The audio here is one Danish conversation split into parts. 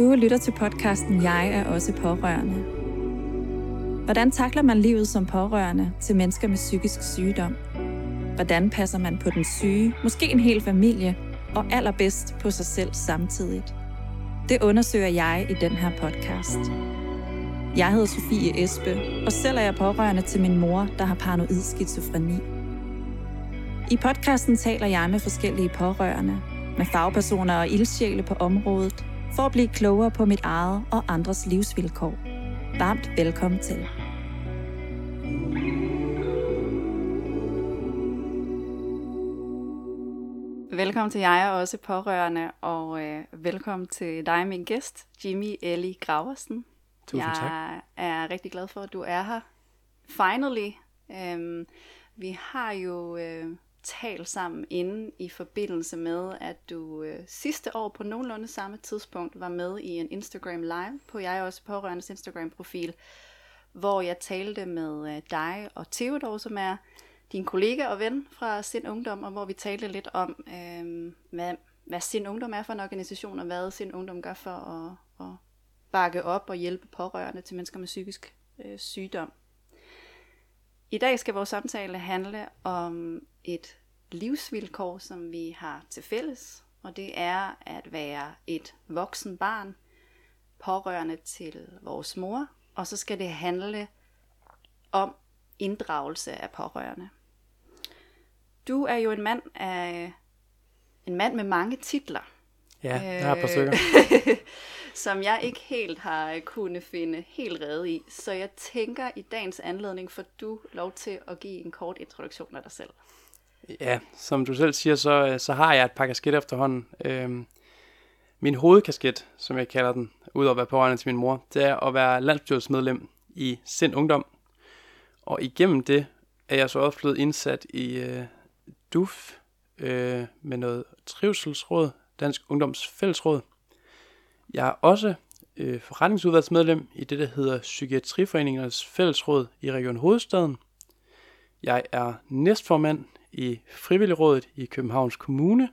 Du lytter til podcasten Jeg er også pårørende. Hvordan takler man livet som pårørende til mennesker med psykisk sygdom? Hvordan passer man på den syge, måske en hel familie, og allerbedst på sig selv samtidigt? Det undersøger jeg i den her podcast. Jeg hedder Sofie Espe, og selv er jeg pårørende til min mor, der har paranoid skizofreni. I podcasten taler jeg med forskellige pårørende, med fagpersoner og ildsjæle på området, for at blive klogere på mit eget og andres livsvilkår. Varmt velkommen til. Velkommen til jeg og også pårørende, og øh, velkommen til dig, min gæst, Jimmy Ellie Graversen. Tusind jeg tak. er rigtig glad for, at du er her. Finally. Øhm, vi har jo øh, talt sammen inden i forbindelse med, at du øh, sidste år på nogenlunde samme tidspunkt var med i en Instagram live på jeg også pårørendes Instagram profil, hvor jeg talte med øh, dig og Theodor, som er din kollega og ven fra Sind Ungdom, og hvor vi talte lidt om, øh, hvad, hvad Sind Ungdom er for en organisation, og hvad Sind Ungdom gør for at, at bakke op og hjælpe pårørende til mennesker med psykisk øh, sygdom. I dag skal vores samtale handle om et livsvilkår, som vi har til fælles, og det er at være et voksen barn, pårørende til vores mor, og så skal det handle om inddragelse af pårørende. Du er jo en mand af en mand med mange titler. Ja, jeg har et par stykker. som jeg ikke helt har kunnet finde helt rede i. Så jeg tænker i dagens anledning, for du lov til at give en kort introduktion af dig selv. Ja, som du selv siger, så, øh, så har jeg et par kasketter efterhånden. Øhm, min hovedkasket, som jeg kalder den, udover at være pårørende til min mor, det er at være landsbyrådsmedlem i Sind Ungdom. Og igennem det er jeg så også blevet indsat i øh, DUF øh, med noget trivselsråd, Dansk Ungdoms Fællesråd. Jeg er også øh, forretningsudvalgsmedlem i det, der hedder Psykiatriforeningernes Fællesråd i Region Hovedstaden. Jeg er næstformand i Frivilligrådet i Københavns Kommune.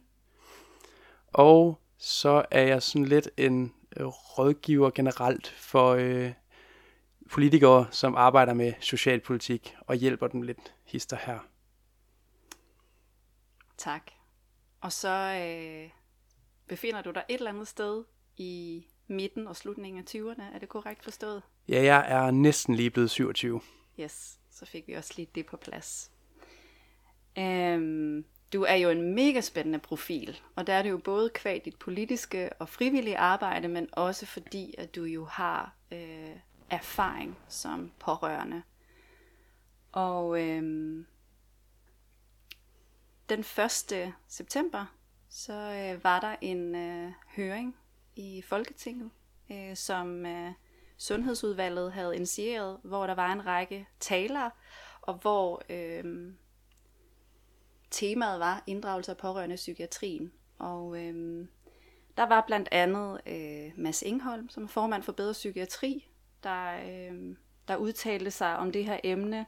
Og så er jeg sådan lidt en øh, rådgiver generelt for øh, politikere, som arbejder med socialpolitik og hjælper dem lidt hister her. Tak. Og så øh, befinder du dig et eller andet sted i midten og slutningen af 20'erne. Er det korrekt forstået? Ja, jeg er næsten lige blevet 27. Yes, så fik vi også lige det på plads. Øhm, du er jo en mega spændende profil, og der er det jo både kvad dit politiske og frivillige arbejde, men også fordi, at du jo har øh, erfaring som pårørende. Og øhm, den 1. september, så øh, var der en øh, høring i Folketinget, øh, som øh, Sundhedsudvalget havde initieret, hvor der var en række talere, og hvor øh, temaet var inddragelse af pårørende i psykiatrien. Og øh, der var blandt andet øh, Mads Ingholm, som er formand for Bedre Psykiatri, der, øh, der udtalte sig om det her emne.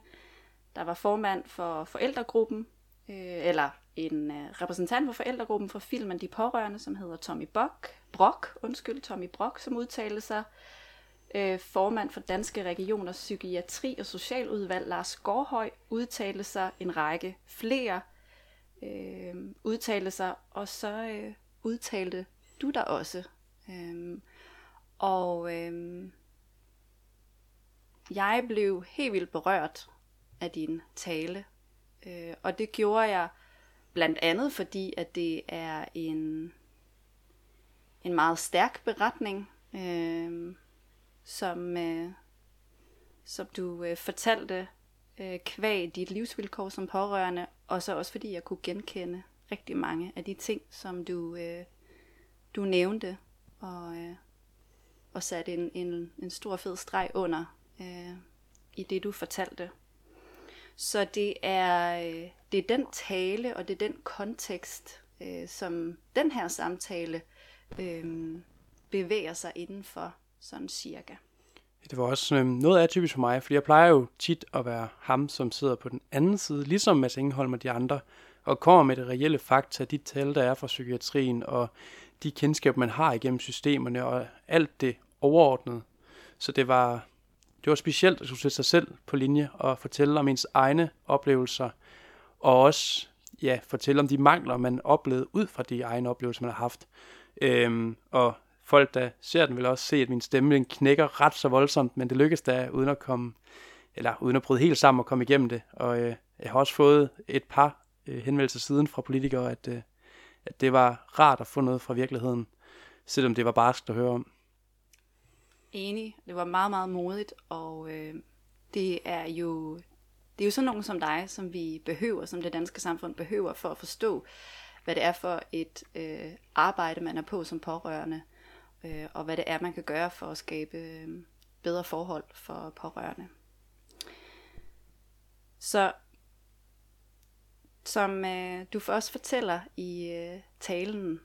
Der var formand for forældregruppen, øh, eller en øh, repræsentant for forældregruppen for filmen De Pårørende, som hedder Tommy Brock, Brock, undskyld, Tommy Brock, som udtalte sig. Øh, formand for Danske Regioners Psykiatri og Socialudvalg, Lars Gårdhøj, udtalte sig en række flere øh, udtalte sig, og så øh, udtalte du dig også. Øh, og øh, jeg blev helt vildt berørt af din tale, øh, og det gjorde jeg blandt andet fordi, at det er en, en meget stærk beretning, øh, som, øh, som du øh, fortalte øh, kvæg dit livsvilkår som pårørende, og så også fordi jeg kunne genkende rigtig mange af de ting, som du, øh, du nævnte, og, øh, og satte en, en, en stor fed streg under øh, i det, du fortalte. Så det er, øh, det er den tale, og det er den kontekst, øh, som den her samtale øh, bevæger sig indenfor, sådan cirka. Det var også øh, noget atypisk for mig, fordi jeg plejer jo tit at være ham, som sidder på den anden side, ligesom Mads Ingeholm og de andre, og kommer med det reelle fakta, de tal, der er fra psykiatrien, og de kendskab, man har igennem systemerne, og alt det overordnede. Så det var, det var specielt at skulle sætte sig selv på linje og fortælle om ens egne oplevelser, og også ja, fortælle om de mangler, man oplevede ud fra de egne oplevelser, man har haft. Øhm, og folk, der ser den, vil også se, at min stemme knækker ret så voldsomt, men det lykkes da uden at komme, eller uden at bryde helt sammen og komme igennem det. Og øh, jeg har også fået et par øh, henvendelser siden fra politikere, at, øh, at det var rart at få noget fra virkeligheden, selvom det var barskt at høre om. Enig. Det var meget, meget modigt, og øh, det er jo det er jo sådan nogen som dig, som vi behøver, som det danske samfund behøver for at forstå, hvad det er for et øh, arbejde, man er på som pårørende, øh, og hvad det er, man kan gøre for at skabe øh, bedre forhold for pårørende. Så som øh, du for os fortæller i øh, talen,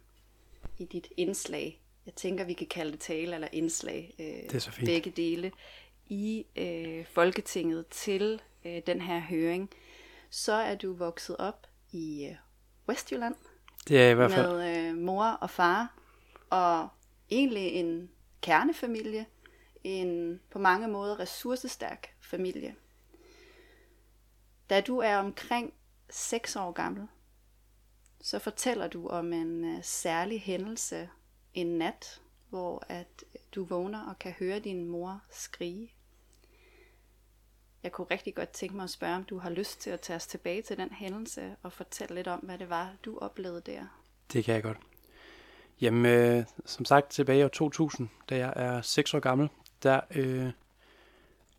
i dit indslag, jeg tænker, vi kan kalde det tale eller indslag, øh, det er så fint. begge dele, i øh, Folketinget til øh, den her høring, så er du vokset op i øh, Vestjylland. Det er i hvert fald. Med øh, mor og far, og egentlig en kernefamilie, en på mange måder ressourcestærk familie. Da du er omkring 6 år gammel, så fortæller du om en øh, særlig hændelse en nat, hvor at øh, du vågner og kan høre din mor skrige. Jeg kunne rigtig godt tænke mig at spørge, om du har lyst til at tage os tilbage til den hændelse og fortælle lidt om, hvad det var, du oplevede der. Det kan jeg godt. Jamen, øh, som sagt, tilbage i år 2000, da jeg er 6 år gammel, der øh,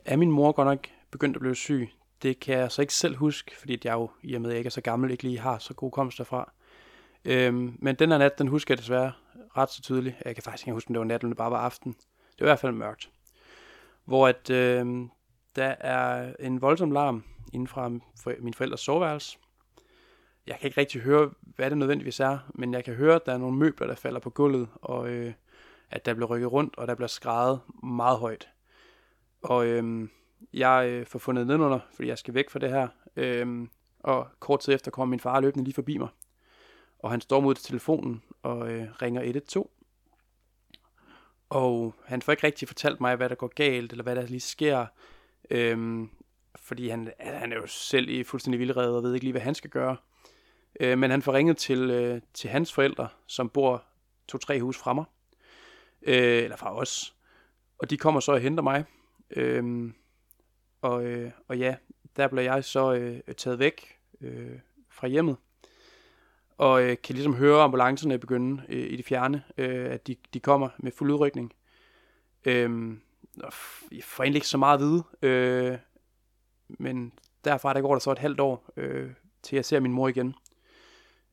er min mor godt nok begyndt at blive syg. Det kan jeg så ikke selv huske, fordi jeg jo, i og med at jeg ikke er så gammel, ikke lige har så god komst derfra. Øhm, men den her nat, den husker jeg desværre ret så tydeligt. Jeg kan faktisk ikke huske, om det var nat, eller det bare var aften. Det var i hvert fald mørkt. Hvor at, øh, der er en voldsom larm inden fra min forældres soveværelse. Jeg kan ikke rigtig høre, hvad det nødvendigvis er, men jeg kan høre, at der er nogle møbler, der falder på gulvet, og øh, at der bliver rykket rundt, og der bliver skrejet meget højt. Og øh, jeg øh, får fundet nedenunder, fordi jeg skal væk fra det her. Øh, og kort tid efter kommer min far løbende lige forbi mig. Og han står mod til telefonen og øh, ringer 112. Og han får ikke rigtig fortalt mig, hvad der går galt, eller hvad der lige sker. Øhm, fordi han, han er jo selv i fuldstændig vildrede og ved ikke lige, hvad han skal gøre. Øh, men han får ringet til, øh, til hans forældre, som bor to-tre hus fra mig. Øh, eller fra os. Og de kommer så og henter mig. Øh, og, øh, og ja, der bliver jeg så øh, taget væk øh, fra hjemmet. Og øh, kan ligesom høre ambulancerne begynde øh, i det fjerne, øh, at de, de kommer med fuld udrykning. Øh, jeg får egentlig ikke så meget at vide, øh, men derfra der går der så et halvt år, øh, til jeg ser min mor igen,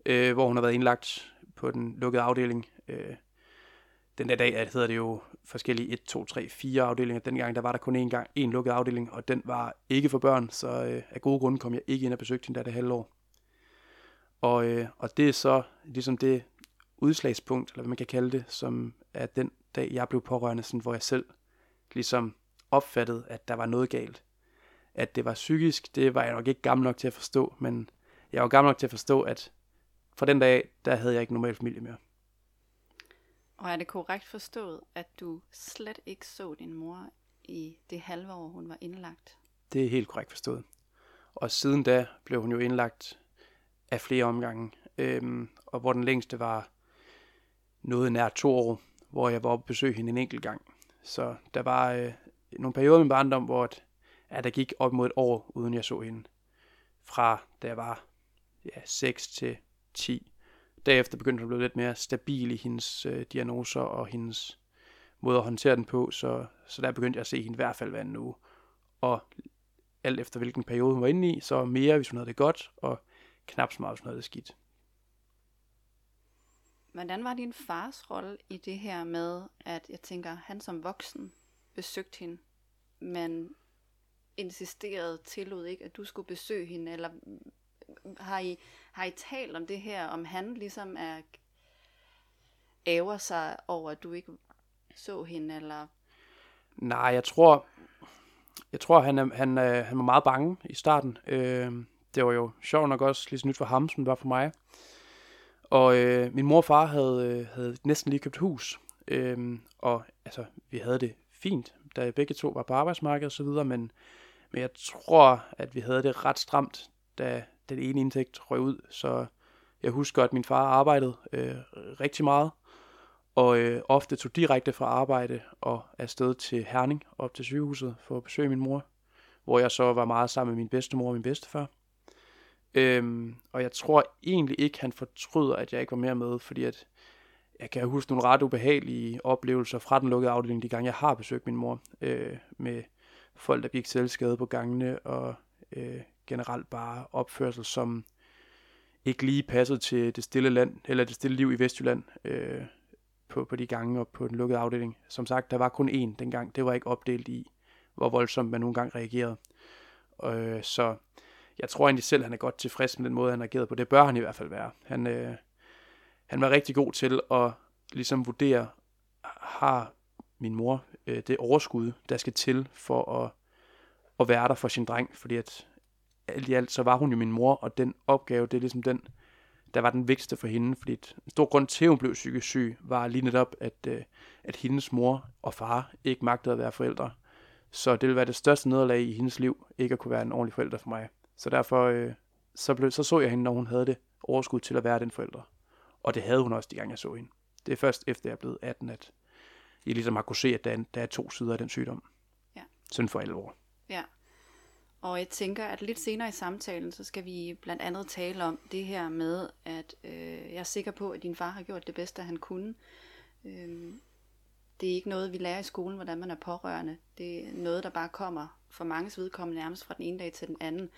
øh, hvor hun har været indlagt på den lukkede afdeling. Øh, den der dag hedder det jo forskellige 1, 2, 3, 4 afdelinger. Dengang der var der kun én gang en lukket afdeling, og den var ikke for børn, så øh, af gode grunde kom jeg ikke ind og besøgte hende der det halvår. Og, øh, og det er så ligesom det udslagspunkt, eller hvad man kan kalde det, som er den dag, jeg blev pårørende, sådan, hvor jeg selv ligesom opfattede, at der var noget galt. At det var psykisk, det var jeg nok ikke gammel nok til at forstå, men jeg var gammel nok til at forstå, at fra den dag, der havde jeg ikke normal familie mere. Og er det korrekt forstået, at du slet ikke så din mor i det halve år, hun var indlagt? Det er helt korrekt forstået. Og siden da blev hun jo indlagt af flere omgange, øhm, og hvor den længste var noget nær to år, hvor jeg var oppe og besøge hende en enkelt gang. Så der var øh, nogle perioder i min barndom, hvor at, ja, der gik op mod et år, uden jeg så hende. Fra da jeg var ja, 6 til 10. Derefter begyndte hun at blive lidt mere stabil i hendes øh, diagnoser og hendes måde at håndtere den på, så, så der begyndte jeg at se hende i hvert fald hver anden uge. Og alt efter hvilken periode hun var inde i, så mere, hvis hun havde det godt, og knap så meget, hvis hun havde det skidt. Hvordan var din fars rolle i det her med, at jeg tænker, han som voksen besøgte hende, men insisterede, tillod ikke, at du skulle besøge hende, eller har I, har I talt om det her, om han ligesom er æver sig over, at du ikke så hende, eller? Nej, jeg tror, jeg tror han, er, han, han var meget bange i starten. Øh, det var jo sjovt nok også lige så nyt for ham, som det var for mig. Og øh, min mor og far havde, øh, havde næsten lige købt hus. Øh, og altså, vi havde det fint, da begge to var på arbejdsmarkedet og så videre, men, men jeg tror, at vi havde det ret stramt, da den ene indtægt røg ud. Så jeg husker, at min far arbejdede øh, rigtig meget, og øh, ofte tog direkte fra arbejde og afsted til Herning, op til sygehuset, for at besøge min mor, hvor jeg så var meget sammen med min bedstemor og min bedstefar. Øhm, og jeg tror egentlig ikke, han fortryder, at jeg ikke var mere med, fordi at jeg kan huske nogle ret ubehagelige oplevelser fra den lukkede afdeling, de gange jeg har besøgt min mor, øh, med folk, der gik selvskade på gangene, og øh, generelt bare opførsel, som ikke lige passede til det stille land, eller det stille liv i Vestjylland, øh, på, på de gange og på den lukkede afdeling. Som sagt, der var kun én dengang. Det var ikke opdelt i, hvor voldsomt man nogle gange reagerede. Øh, så jeg tror egentlig selv, han er godt tilfreds med den måde, han reagerede på. Det bør han i hvert fald være. Han, øh, han var rigtig god til at ligesom vurdere, har min mor øh, det overskud, der skal til for at, at være der for sin dreng, fordi at alt i alt, så var hun jo min mor, og den opgave, det er ligesom den, der var den vigtigste for hende, fordi en stor grund til, at hun blev psykisk syg, var lige netop, at, øh, at hendes mor og far ikke magtede at være forældre. Så det ville være det største nederlag i hendes liv, ikke at kunne være en ordentlig forælder for mig. Så derfor øh, så, blev, så så jeg hende, når hun havde det overskud til at være den forælder. Og det havde hun også, de gange jeg så hende. Det er først efter jeg er blevet 18, at jeg ligesom har kunne se, at der er, der er to sider af den sygdom. Ja. Sådan for alvor. Ja. Og jeg tænker, at lidt senere i samtalen, så skal vi blandt andet tale om det her med, at øh, jeg er sikker på, at din far har gjort det bedste, han kunne. Øh, det er ikke noget, vi lærer i skolen, hvordan man er pårørende. Det er noget, der bare kommer for mange vedkommende nærmest fra den ene dag til den anden.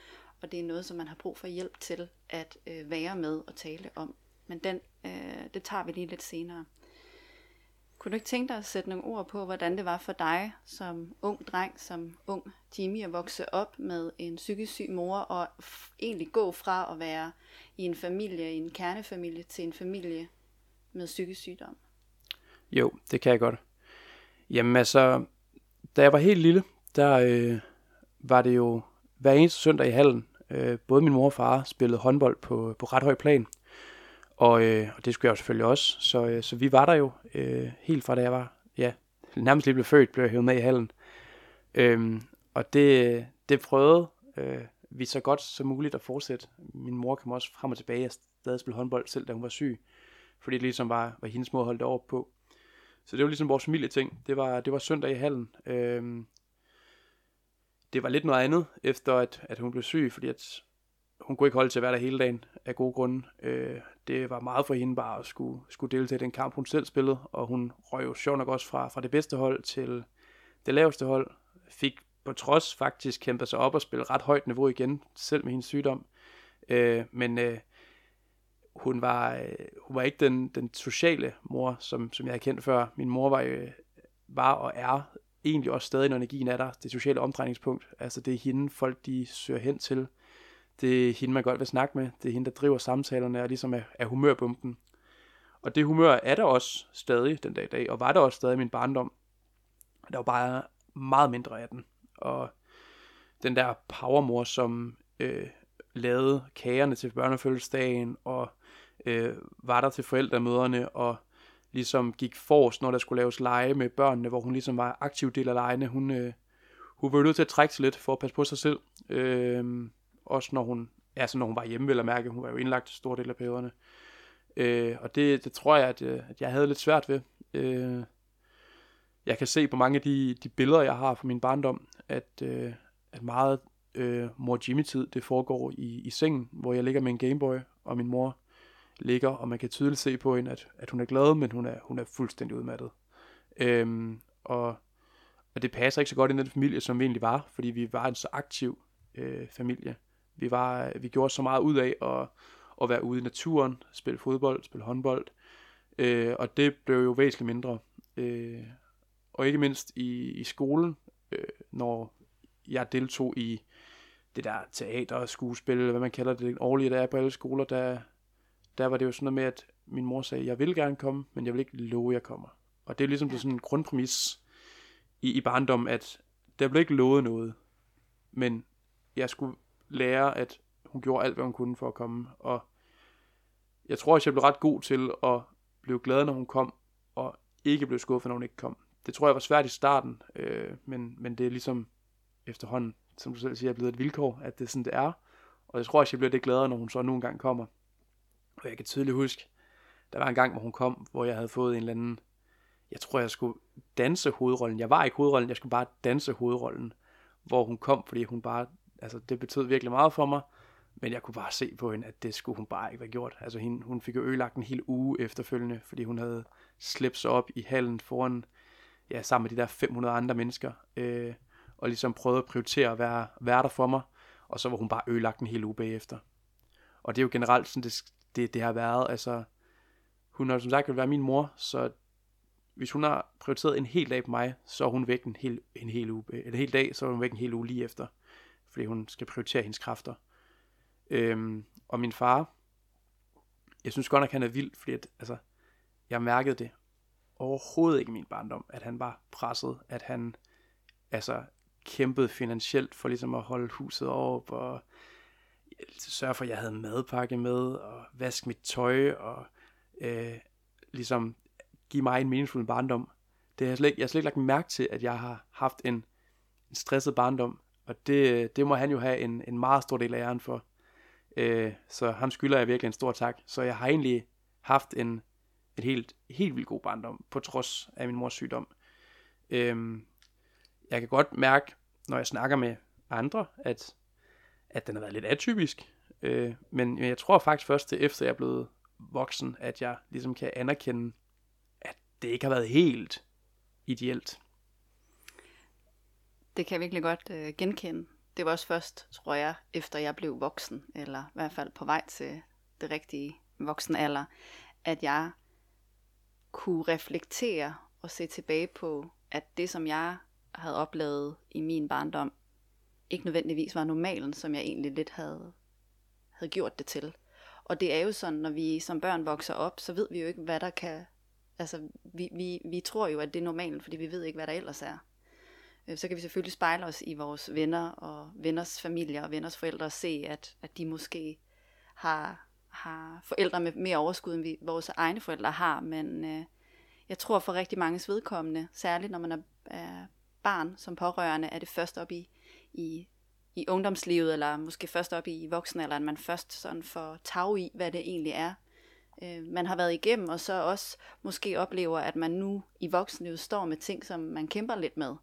Og det er noget, som man har brug for hjælp til at øh, være med og tale om. Men den, øh, det tager vi lige lidt senere. Kunne du ikke tænke dig at sætte nogle ord på, hvordan det var for dig som ung dreng, som ung Jimmy, at vokse op med en psykisk syg mor, og egentlig gå fra at være i en familie, i en kernefamilie, til en familie med psykisk sygdom? Jo, det kan jeg godt. Jamen altså, da jeg var helt lille, der øh, var det jo hver eneste søndag i hallen. Øh, både min mor og far spillede håndbold på, på ret høj plan. Og, øh, og det skulle jeg jo selvfølgelig også. Så, øh, så vi var der jo øh, helt fra da jeg var, ja, nærmest lige blev født, blev jeg hævet med i hallen. Øhm, og det, det prøvede øh, vi så godt som muligt at fortsætte. Min mor kom også frem og tilbage og stadig spille håndbold, selv da hun var syg. Fordi det ligesom var, var hendes måde at holde det over på. Så det var ligesom vores familieting. Det var, det var søndag i hallen. Øhm, det var lidt noget andet, efter at, at hun blev syg, fordi at hun kunne ikke holde til at være der hele dagen af gode grunde. Øh, det var meget for hende bare at skulle, skulle deltage i den kamp, hun selv spillede, og hun røg jo sjovt nok også fra, fra det bedste hold til det laveste hold. Fik på trods faktisk kæmpet sig op og spille ret højt niveau igen, selv med hendes sygdom. Øh, men øh, hun var, øh, hun var ikke den, den sociale mor, som, som jeg har kendt før. Min mor var, øh, var og er egentlig også stadig, når energien er der, det sociale omdrejningspunkt. Altså det er hende, folk de søger hen til. Det er hende, man godt vil snakke med. Det er hende, der driver samtalerne og ligesom er, er humørbumpen. Og det humør er der også stadig den dag i dag, og var der også stadig i min barndom. Der var bare meget mindre af den. Og den der powermor, som øh, lavede kagerne til børnefødselsdagen, og øh, var der til forældremøderne, og ligesom gik forrest, når der skulle laves lege med børnene, hvor hun ligesom var aktiv del af legene. Hun, øh, hun var nødt til at trække sig lidt for at passe på sig selv. Øh, også når hun, altså når hun var hjemme, vil jeg mærke. Hun var jo indlagt stor del af perioderne. Øh, og det, det tror jeg, at, øh, at jeg havde lidt svært ved. Øh, jeg kan se på mange af de, de billeder, jeg har fra min barndom, at, øh, at meget øh, mor Jimmy-tid, det foregår i, i sengen, hvor jeg ligger med en Gameboy, og min mor ligger, og man kan tydeligt se på hende, at, at hun er glad, men hun er, hun er fuldstændig udmattet. Øhm, og, og det passer ikke så godt i den familie, som vi egentlig var, fordi vi var en så aktiv øh, familie. Vi, var, øh, vi gjorde så meget ud af at, at være ude i naturen, spille fodbold, spille håndbold, øh, og det blev jo væsentligt mindre. Øh, og ikke mindst i, i skolen, øh, når jeg deltog i det der teater, og skuespil, hvad man kalder det, den årlige, der er på alle skoler, der, der var det jo sådan noget med, at min mor sagde, jeg vil gerne komme, men jeg vil ikke love, at jeg kommer. Og det er ligesom ja. det sådan en grundpræmis i, i barndom, at der blev ikke lovet noget, men jeg skulle lære, at hun gjorde alt, hvad hun kunne for at komme. Og jeg tror også, jeg blev ret god til at blive glad, når hun kom, og ikke blev skuffet, når hun ikke kom. Det tror jeg var svært i starten, øh, men, men det er ligesom efterhånden, som du selv siger, er blevet et vilkår, at det er sådan, det er. Og jeg tror også, jeg bliver det gladere, når hun så nogle gange kommer. Og jeg kan tydeligt huske, der var en gang, hvor hun kom, hvor jeg havde fået en eller anden, jeg tror, jeg skulle danse hovedrollen. Jeg var ikke hovedrollen, jeg skulle bare danse hovedrollen, hvor hun kom, fordi hun bare, altså det betød virkelig meget for mig, men jeg kunne bare se på hende, at det skulle hun bare ikke have gjort. Altså hende, hun fik jo ødelagt en hel uge efterfølgende, fordi hun havde slæbt sig op i hallen foran, ja, sammen med de der 500 andre mennesker, øh, og ligesom prøvede at prioritere at være, være der for mig, og så var hun bare ødelagt en hel uge bagefter. Og det er jo generelt sådan, det, det, det har været, altså, hun har som sagt vil være min mor, så hvis hun har prioriteret en hel dag på mig, så er hun væk en hel, en hel uge, en hel dag, så er hun væk en hel uge lige efter, fordi hun skal prioritere hendes kræfter. Øhm, og min far, jeg synes godt nok, han er vild, fordi at, altså, jeg mærkede det overhovedet ikke i min barndom, at han var presset, at han altså kæmpede finansielt for ligesom at holde huset op, og sørge for, at jeg havde madpakke med, og vaske mit tøj, og øh, ligesom give mig en meningsfuld barndom. Det har jeg, slet, jeg har slet ikke lagt mærke til, at jeg har haft en, en stresset barndom, og det, det må han jo have en, en meget stor del af æren for. Øh, så ham skylder jeg virkelig en stor tak. Så jeg har egentlig haft en, en helt, helt vildt god barndom, på trods af min mors sygdom. Øh, jeg kan godt mærke, når jeg snakker med andre, at, at den har været lidt atypisk. Øh, men jeg tror faktisk først til efter jeg er blevet voksen, at jeg ligesom kan anerkende, at det ikke har været helt ideelt. Det kan jeg virkelig godt øh, genkende. Det var også først, tror jeg, efter jeg blev voksen, eller i hvert fald på vej til det rigtige voksenalder, at jeg kunne reflektere og se tilbage på, at det, som jeg havde oplevet i min barndom, ikke nødvendigvis var normalen, som jeg egentlig lidt havde, havde gjort det til. Og det er jo sådan, når vi som børn vokser op, så ved vi jo ikke, hvad der kan... Altså, vi, vi, vi tror jo, at det er normalt, fordi vi ved ikke, hvad der ellers er. Øh, så kan vi selvfølgelig spejle os i vores venner og venners familier og venners forældre og se, at, at de måske har, har forældre med mere overskud, end vi, vores egne forældre har. Men øh, jeg tror for rigtig mange vedkommende, særligt når man er, er barn som pårørende, er det først op i, i, i ungdomslivet, eller måske først op i voksen, eller at man først sådan får tag i, hvad det egentlig er, øh, man har været igennem, og så også måske oplever, at man nu i voksenlivet står med ting, som man kæmper lidt med,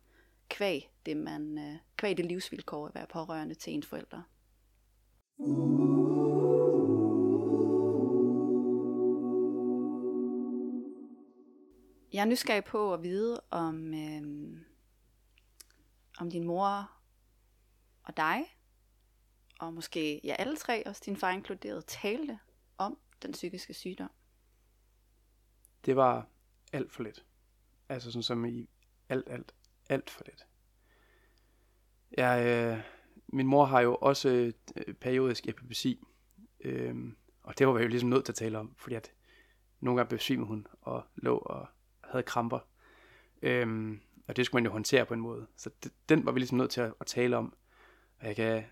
kvæg det, man, øh, kvæg det livsvilkår at være pårørende til ens forældre. Jeg er nysgerrig på at vide, om, øh, om din mor og dig, og måske ja, alle tre, også din far inkluderet, talte om den psykiske sygdom? Det var alt for lidt. Altså sådan som i alt, alt, alt for lidt. Jeg, øh, min mor har jo også øh, periodisk epilepsi, øh, og det var vi jo ligesom nødt til at tale om, fordi at nogle gange besvimede hun og lå og havde kramper. Øh, og det skulle man jo håndtere på en måde. Så det, den var vi ligesom nødt til at, at tale om. Og jeg kan,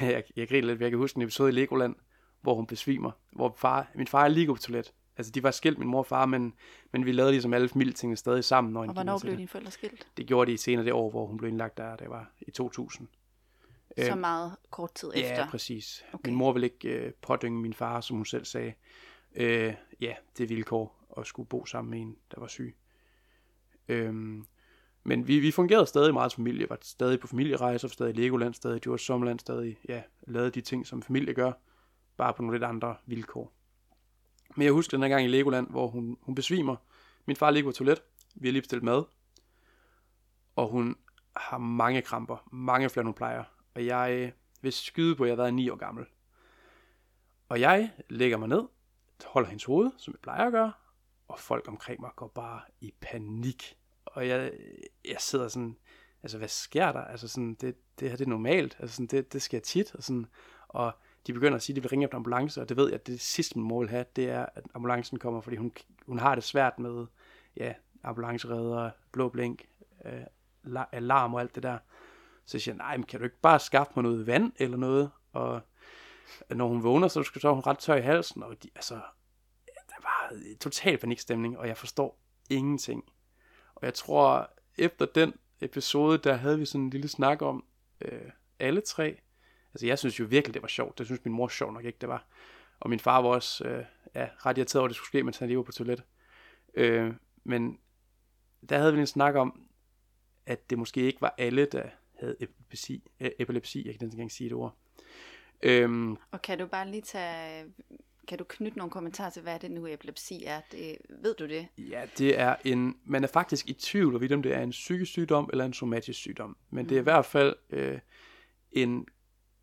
jeg, jeg griner lidt, jeg kan huske en episode i Legoland, hvor hun besvimer, hvor far, min far er lige på toilet. Altså, de var skilt, min mor og far, men, men vi lavede ligesom alle familietingene stadig sammen. Når og hvornår blev dine forældre skilt? Det gjorde de senere det år, hvor hun blev indlagt der, det var i 2000. Så øh, meget kort tid efter? Ja, præcis. Okay. Min mor ville ikke øh, pådynge min far, som hun selv sagde. Øh, ja, det er vilkår at skulle bo sammen med en, der var syg. Øhm, men vi, vi fungerede stadig meget som familie, var stadig på familierejser, stadig i Legoland, stadig i Djurs Sommerland, stadig ja, lavede de ting, som familie gør, bare på nogle lidt andre vilkår. Men jeg husker den her gang i Legoland, hvor hun, hun besvimer. Min far ligger på toilet, vi har lige bestilt mad, og hun har mange kramper, mange flere hun plejer, og jeg øh, vil skyde på, at jeg har været 9 år gammel. Og jeg lægger mig ned, holder hendes hoved, som jeg plejer at gøre, og folk omkring mig går bare i panik og jeg, jeg sidder sådan, altså hvad sker der? Altså sådan, det, det her det er normalt, altså sådan, det, det sker tit, og sådan, og de begynder at sige, at de vil ringe efter ambulance, og det ved jeg, at det sidste, min mor vil have, det er, at ambulancen kommer, fordi hun, hun har det svært med, ja, ambulanceredder, blå blink, øh, alarm og alt det der. Så jeg siger, nej, men kan du ikke bare skaffe mig noget vand eller noget? Og øh, når hun vågner, så, så er hun ret tør i halsen, og de, altså, der var total panikstemning, og jeg forstår ingenting. Og jeg tror, efter den episode, der havde vi sådan en lille snak om øh, alle tre. Altså jeg synes jo virkelig, det var sjovt. Det synes min mor sjovt nok ikke, det var. Og min far var også øh, ja, ret irriteret over, at det skulle ske, mens han lige var på toilet. Øh, men der havde vi en snak om, at det måske ikke var alle, der havde epilepsi. Øh, epilepsi, jeg kan ikke engang sige det ord. Øhm, og kan du bare lige tage, kan du knytte nogle kommentarer til, hvad det nu epilepsi er? Det, ved du det? Ja, det er en, man er faktisk i tvivl, om det er en psykisk sygdom eller en somatisk sygdom. Men mm. det er i mm. hvert fald øh, en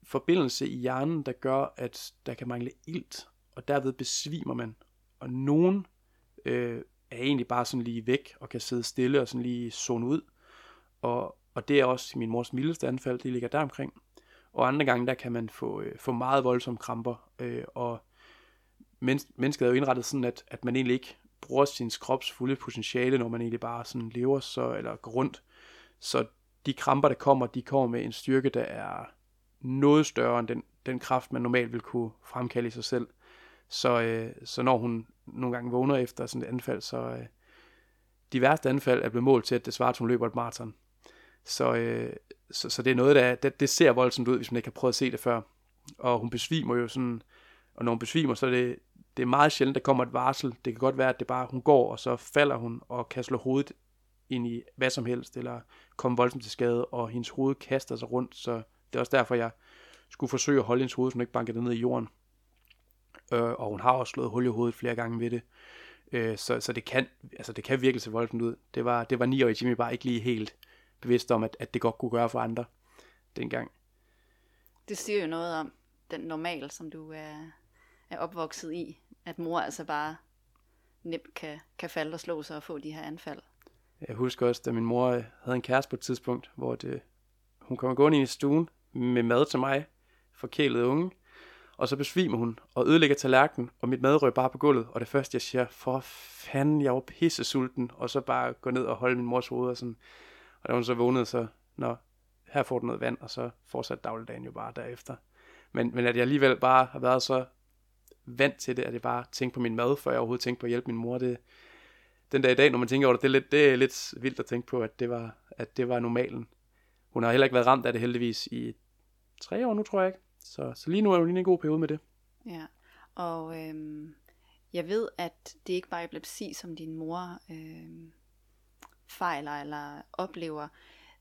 forbindelse i hjernen, der gør, at der kan mangle ilt, og derved besvimer man. Og nogen øh, er egentlig bare sådan lige væk, og kan sidde stille og sådan lige zone ud. Og, og det er også min mors mildeste anfald, det ligger der omkring. Og andre gange, der kan man få, øh, få meget voldsomme kramper, øh, og mens, mennesket er jo indrettet sådan, at, at man egentlig ikke bruger sin krops fulde potentiale, når man egentlig bare sådan lever så, eller går rundt. Så de kramper, der kommer, de kommer med en styrke, der er noget større end den, den kraft, man normalt vil kunne fremkalde i sig selv. Så, øh, så når hun nogle gange vågner efter sådan et anfald, så øh, de værste anfald er blevet målt til, at det svarer til, at hun løber et maraton. Så, øh, så, så det er noget, der det, det ser voldsomt ud, hvis man ikke har prøvet at se det før. Og hun besvimer jo sådan, og når hun besvimer, så er det, det er meget sjældent, der kommer et varsel. Det kan godt være, at det bare, hun går, og så falder hun og kan slå hovedet ind i hvad som helst, eller komme voldsomt til skade, og hendes hoved kaster sig rundt, så det er også derfor, jeg skulle forsøge at holde hendes hoved, så hun ikke banker det ned i jorden. Øh, og hun har også slået hul i hovedet flere gange ved det. Øh, så, så det kan, altså det kan virkelig se voldsomt ud. Det var, det var 9 år i Jimmy bare ikke lige helt bevidst om, at, at det godt kunne gøre for andre dengang. Det siger jo noget om den normal, som du er, er opvokset i. At mor altså bare nemt kan, kan falde og slå sig og få de her anfald. Jeg husker også, da min mor havde en kæreste på et tidspunkt, hvor det, hun kom gående ind i stuen med mad til mig, forkælet unge, og så besvimer hun og ødelægger tallerkenen, og mit mad røg bare på gulvet, og det første jeg siger, for fanden, jeg var pisse sulten, og så bare gå ned og holde min mors hoved, og sådan, og da hun så vågnede, så, nå, her får du noget vand, og så fortsatte dagligdagen jo bare derefter. Men, men at jeg alligevel bare har været så vant til det, at jeg bare tænkte på min mad, før jeg overhovedet tænkte på at hjælpe min mor, det, den dag i dag, når man tænker over det, det er lidt, det er lidt vildt at tænke på, at det var, at det var normalen. Hun har heller ikke været ramt af det heldigvis i tre år nu, tror jeg ikke. Så, så lige nu er hun lige en god periode med det. Ja, og øhm, jeg ved, at det ikke bare er epilepsi, som din mor øhm, fejler eller oplever.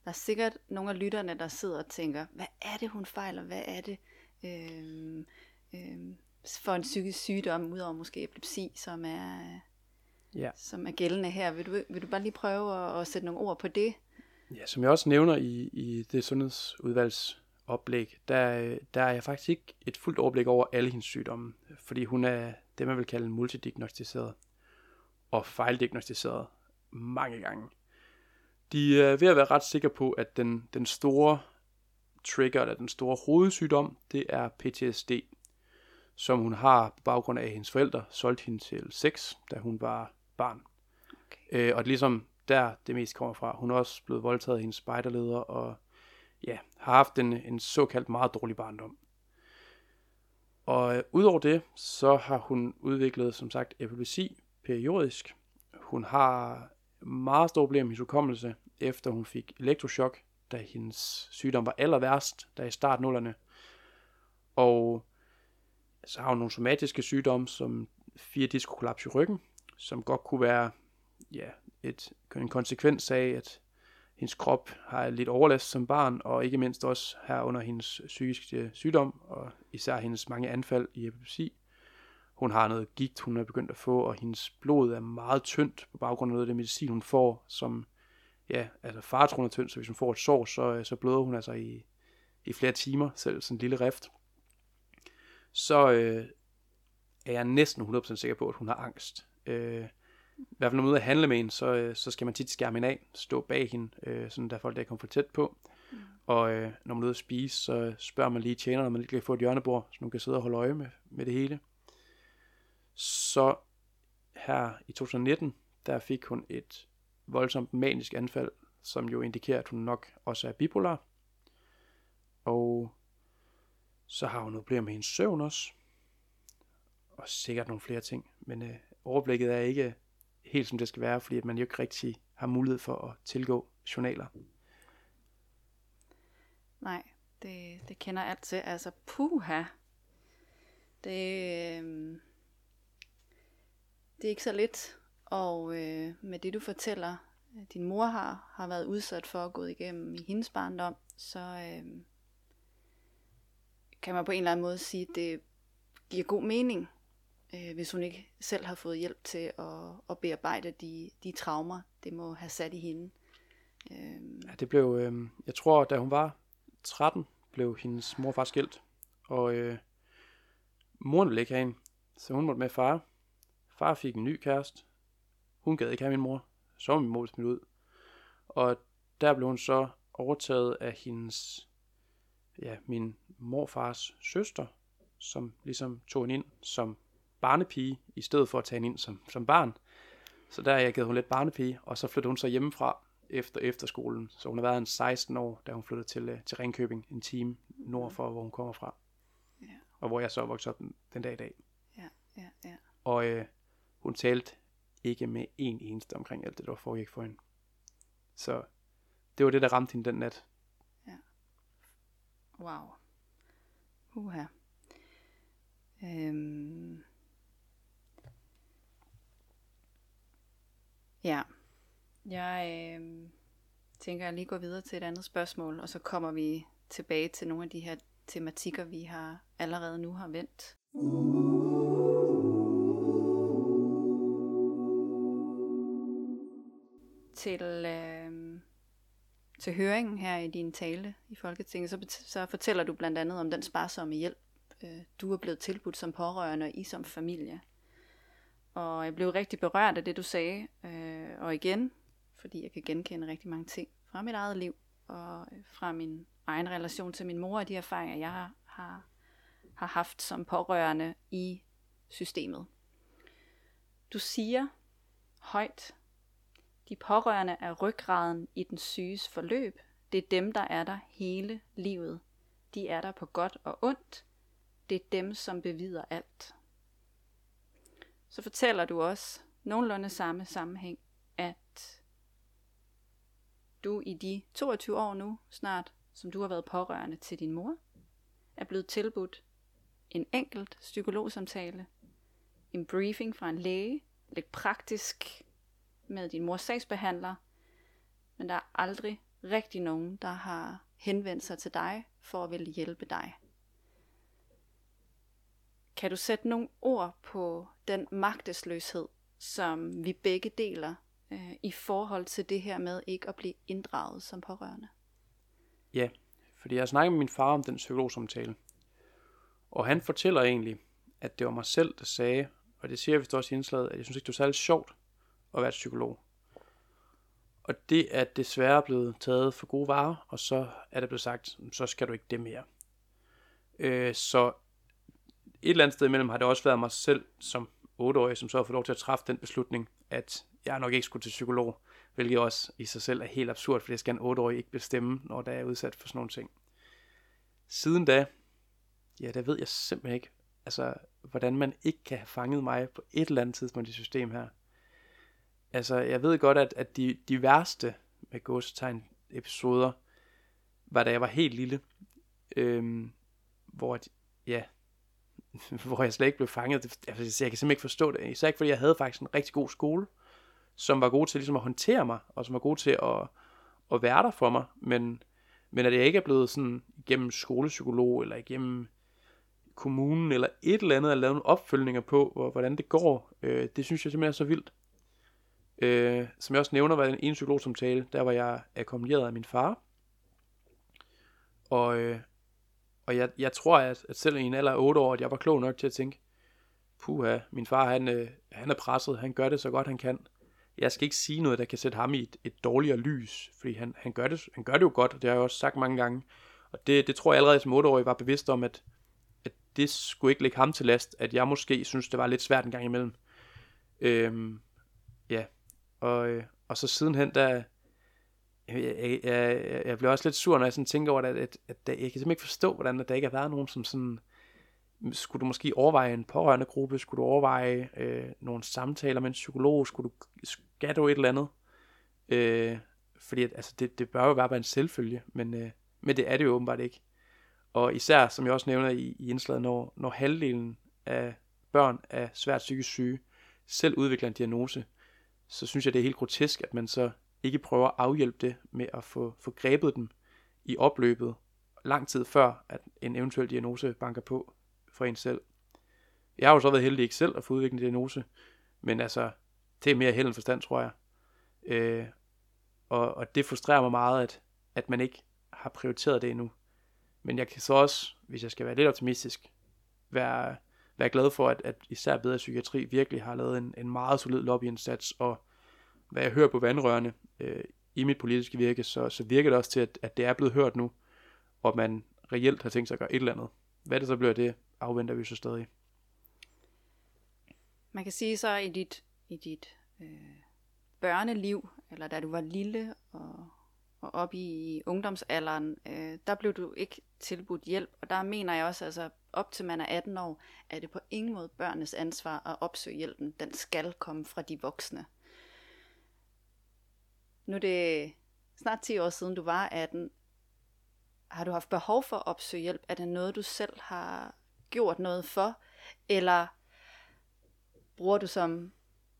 Der er sikkert nogle af lytterne, der sidder og tænker, hvad er det, hun fejler? Hvad er det øhm, øhm, for en psykisk sygdom, udover måske epilepsi, som er, ja. som er gældende her? Vil du, vil du bare lige prøve at, at sætte nogle ord på det? Ja, som jeg også nævner i, i det sundhedsudvalgs oplæg, der, der er jeg faktisk ikke et fuldt overblik over alle hendes sygdomme, fordi hun er det, man vil kalde multidiagnostiseret og fejldiagnostiseret mange gange. De er ved at være ret sikre på, at den, den store trigger, eller den store hovedsygdom, det er PTSD, som hun har på baggrund af, at hendes forældre solgte hende til sex, da hun var barn. Okay. Øh, og det ligesom der det mest kommer fra. Hun er også blevet voldtaget af hendes spejderleder, og ja, har haft en, en såkaldt meget dårlig barndom. Og øh, udover det, så har hun udviklet, som sagt, epilepsi periodisk. Hun har meget store problemer med hukommelse, efter hun fik elektroshock, da hendes sygdom var aller værst, da i startnullerne. Og så har hun nogle somatiske sygdomme, som fire diskokollaps i ryggen, som godt kunne være ja, et, en konsekvens af, at hendes krop har lidt overlast som barn, og ikke mindst også her under hendes psykiske sygdom, og især hendes mange anfald i epilepsi. Hun har noget gigt, hun er begyndt at få, og hendes blod er meget tyndt på baggrund af noget af det medicin, hun får, som, ja, altså faretron er tyndt, så hvis hun får et sår, så, øh, så bløder hun altså i, i flere timer, selv sådan en lille rift. Så øh, er jeg næsten 100% sikker på, at hun har angst. Øh, i hvert fald når man er ude at handle med en, så, øh, så skal man tit skærme hende af, stå bag hende, øh, sådan der folk der kommer for tæt på. Mm. Og øh, når man er ude at spise, så spørger man lige tjeneren, om man lige kan få et hjørnebord, så man kan sidde og holde øje med, med det hele. Så her i 2019, der fik hun et voldsomt manisk anfald, som jo indikerer, at hun nok også er bipolar. Og Så har hun noget problemer med hendes søvn også. Og sikkert nogle flere ting. Men øh, overblikket er ikke helt som det skal være, fordi at man jo ikke rigtig har mulighed for at tilgå journaler. Nej, det, det kender alt til. Altså, puha. Det, øh, det er ikke så lidt. Og øh, med det du fortæller, din mor har, har været udsat for at gå igennem i hendes barndom, så øh, kan man på en eller anden måde sige, at det giver god mening, øh, hvis hun ikke selv har fået hjælp til at, at bearbejde de, de traumer, det må have sat i hende. Øh. Ja, det blev, øh, jeg tror, da hun var 13, blev hendes mor og far skilt, og øh, moren ville ikke have hende, så hun måtte med far. Far fik en ny kæreste, hun gad ikke have min mor, så var min mor smidt ud. Og der blev hun så overtaget af hendes, ja, min morfars søster, som ligesom tog hende ind som barnepige, i stedet for at tage hende ind som, som barn. Så der jeg givet hun lidt barnepige, og så flyttede hun så hjemmefra efter efterskolen. Så hun har været en 16 år, da hun flyttede til, øh, til Ringkøbing, en time nord for, hvor hun kommer fra. Ja. Og hvor jeg så voksede op den, den dag i dag. Ja, ja, ja. Og øh, hun talte ikke med en eneste omkring alt det, der foregik for hende. Så det var det, der ramte hende den nat. Ja. Wow. Uha. Øhm. Ja. Jeg øh, tænker, at jeg lige går videre til et andet spørgsmål, og så kommer vi tilbage til nogle af de her tematikker, vi har allerede nu har vendt. Til, øh, til høringen her i din tale i Folketinget, så, så fortæller du blandt andet om den sparsomme hjælp, øh, du er blevet tilbudt som pårørende og I som familie. Og jeg blev rigtig berørt af det, du sagde. Øh, Øh, og igen, fordi jeg kan genkende rigtig mange ting fra mit eget liv, og øh, fra min egen relation til min mor, og de erfaringer, jeg har, har, har haft som pårørende i systemet. Du siger højt, de pårørende er ryggraden i den syges forløb. Det er dem, der er der hele livet. De er der på godt og ondt. Det er dem, som bevider alt så fortæller du også nogenlunde samme sammenhæng, at du i de 22 år nu snart, som du har været pårørende til din mor, er blevet tilbudt en enkelt psykologsamtale, en briefing fra en læge, lidt praktisk med din mors sagsbehandler, men der er aldrig rigtig nogen, der har henvendt sig til dig for at ville hjælpe dig. Kan du sætte nogle ord på den magtesløshed, som vi begge deler øh, i forhold til det her med ikke at blive inddraget som pårørende? Ja, fordi jeg snakkede med min far om den psykologsamtale. Og han fortæller egentlig, at det var mig selv, der sagde, og det siger vi også i indslaget, at jeg synes ikke, det var særlig sjovt at være psykolog. Og det er desværre blevet taget for gode varer, og så er det blevet sagt, så skal du ikke det mere. Øh, så et eller andet sted imellem har det også været mig selv som 8-årig, som så har fået lov til at træffe den beslutning, at jeg nok ikke skulle til psykolog, hvilket også i sig selv er helt absurd, for det skal en 8-årig ikke bestemme, når der er udsat for sådan nogle ting. Siden da, ja, der ved jeg simpelthen ikke, altså, hvordan man ikke kan have fanget mig på et eller andet tidspunkt i system her. Altså, jeg ved godt, at, at de, de værste med gåsetegn episoder, var da jeg var helt lille, øhm, hvor, ja, hvor jeg slet ikke blev fanget. Altså, jeg kan simpelthen ikke forstå det. Især ikke fordi jeg havde faktisk en rigtig god skole, som var god til ligesom at håndtere mig, og som var god til at, at være der for mig. Men, men at jeg ikke er blevet sådan igennem skolepsykolog, eller igennem kommunen, eller et eller andet, at lave nogle opfølgninger på, hvor, hvordan det går, øh, det synes jeg simpelthen er så vildt. Øh, som jeg også nævner, var den ene psykologsamtale, der var jeg akkompagneret af min far. Og, øh, og jeg, jeg tror, at, at selv i en alder af 8 år, at jeg var klog nok til at tænke, puha, min far han, øh, han er presset, han gør det så godt han kan. Jeg skal ikke sige noget, der kan sætte ham i et, et dårligere lys, fordi han, han, gør det, han gør det jo godt, og det har jeg også sagt mange gange. Og det, det tror jeg allerede som 8-årig var bevidst om, at, at det skulle ikke lægge ham til last, at jeg måske synes, det var lidt svært en gang imellem. Øhm, ja, og, øh, og så sidenhen, der, jeg, jeg, jeg, jeg bliver også lidt sur, når jeg sådan tænker over det, at, at, at jeg kan simpelthen ikke forstå, hvordan at der ikke har været nogen, som sådan, skulle du måske overveje en pårørende gruppe, skulle du overveje øh, nogle samtaler med en psykolog, skulle du, skal du et eller andet? Øh, fordi at, altså, det, det bør jo være bare en selvfølge, men, øh, men det er det jo åbenbart ikke. Og især, som jeg også nævner i, i indslaget, når, når halvdelen af børn er svært psykisk syge, selv udvikler en diagnose, så synes jeg, det er helt grotesk, at man så ikke prøver at afhjælpe det med at få, få grebet dem i opløbet lang tid før, at en eventuel diagnose banker på for en selv. Jeg har jo så været heldig ikke selv at få udviklet en diagnose, men altså, det er mere held end forstand, tror jeg. Øh, og, og det frustrerer mig meget, at, at man ikke har prioriteret det endnu. Men jeg kan så også, hvis jeg skal være lidt optimistisk, være, være glad for, at, at især bedre psykiatri virkelig har lavet en, en meget solid lobbyindsats, og hvad jeg hører på vandrørene øh, i mit politiske virke, så, så virker det også til, at, at det er blevet hørt nu, og man reelt har tænkt sig at gøre et eller andet. Hvad det så bliver, det afventer vi så stadig. Man kan sige så i dit, i dit øh, børneliv, eller da du var lille og, og op i ungdomsalderen, øh, der blev du ikke tilbudt hjælp. Og der mener jeg også, altså op til man er 18 år, er det på ingen måde børnenes ansvar at opsøge hjælpen. Den skal komme fra de voksne. Nu er det snart 10 år siden, du var 18. Har du haft behov for at opsøge hjælp? Er det noget, du selv har gjort noget for? Eller bruger du som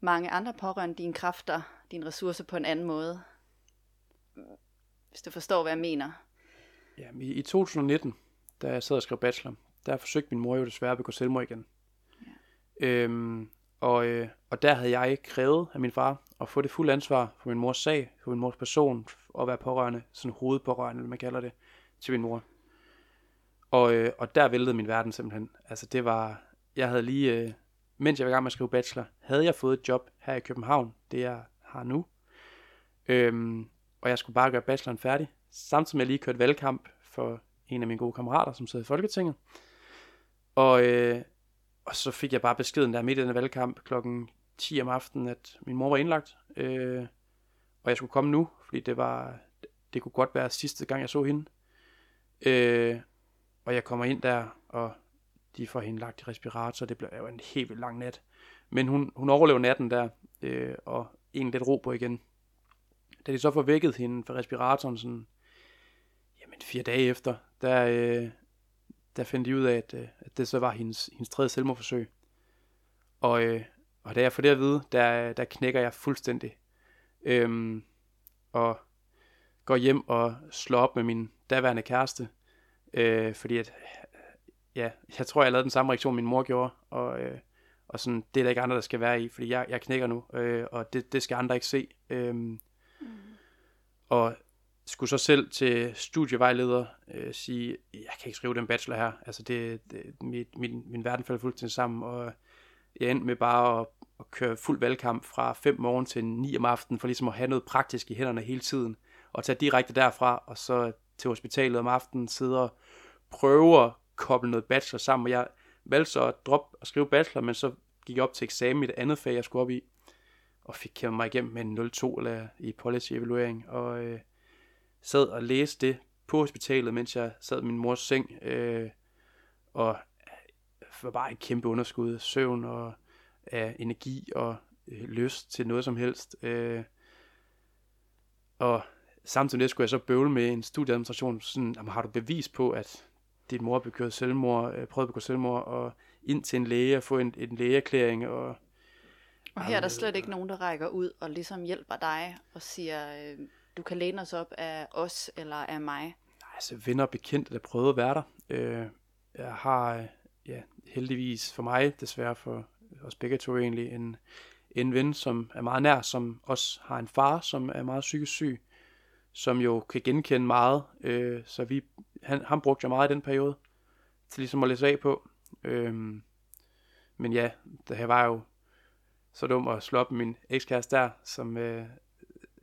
mange andre pårørende dine kræfter, dine ressourcer på en anden måde? Hvis du forstår, hvad jeg mener. Ja, i 2019, da jeg sad og skrev bachelor, der forsøgte min mor jo desværre at begå selvmord igen. Ja. Øhm, og, øh, og der havde jeg krævet af min far at få det fulde ansvar for min mors sag, for min mors person, og være pårørende, sådan hovedpårørende, eller man kalder det, til min mor. Og, øh, og der væltede min verden simpelthen. Altså det var, jeg havde lige, øh, mens jeg var i gang med at skrive bachelor, havde jeg fået et job her i København, det jeg har nu. Øhm, og jeg skulle bare gøre bacheloren færdig, samtidig med at jeg lige kørte valgkamp for en af mine gode kammerater, som sad i Folketinget. Og, øh, og så fik jeg bare beskeden der midt i den valgkamp klokken 10 om aftenen, at min mor var indlagt, øh, og jeg skulle komme nu, fordi det var, det kunne godt være sidste gang, jeg så hende. Øh, og jeg kommer ind der, og de får hende lagt i respirator, det bliver jo en helt vildt lang nat. Men hun, hun overlever natten der, øh, og en lidt ro på igen. Da de så får vækket hende fra respiratoren sådan, jamen fire dage efter, der, øh, der fandt de ud af, at, øh, at det så var hendes, hendes tredje selvmordsforsøg. Og, øh, og da jeg får det at vide, der, der knækker jeg fuldstændig. Øhm, og går hjem og slår op med min daværende kæreste. Øh, fordi at, ja, jeg tror, jeg lavede den samme reaktion, min mor gjorde. Og, øh, og sådan, det er der ikke andre, der skal være i, fordi jeg, jeg knækker nu, øh, og det, det skal andre ikke se. Øhm, mm. Og skulle så selv til studievejleder øh, sige, jeg kan ikke skrive den bachelor her. Altså det, det mit, min, min verden falder fuldstændig sammen, og jeg endte med bare at, at køre fuld valgkamp fra 5 morgen til 9 om aftenen, for ligesom at have noget praktisk i hænderne hele tiden, og tage direkte derfra, og så til hospitalet om aftenen, sidde og prøve at koble noget bachelor sammen, og jeg valgte så at droppe at skrive bachelor, men så gik jeg op til eksamen i det andet fag, jeg skulle op i, og fik kæmpet mig igennem med en 0,2 eller i policy evaluering, og øh, sad og læste det på hospitalet, mens jeg sad i min mors seng, øh, og øh, var bare et kæmpe underskud, søvn og af energi og øh, lyst til noget som helst. Øh, og samtidig det skulle jeg så bøvle med en studieadministration, sådan, jamen, har du bevis på, at dit mor begået selvmord, øh, prøvede at begå selvmord, og ind til en læge og få en, en lægeerklæring. Og, og her er der slet ikke nogen, der rækker ud og ligesom hjælper dig og siger, øh, du kan læne os op af os eller af mig. Nej, altså venner og bekendte, der prøvede at være der. Øh, jeg har ja, heldigvis for mig, desværre for os begge to egentlig, en, en ven, som er meget nær, som også har en far, som er meget psykisk syg, som jo kan genkende meget. Øh, så vi, han, han brugte jeg meget i den periode, til ligesom at læse af på. Øhm, men ja, det her var jo så dum at slå op med min ekskæreste der, som øh,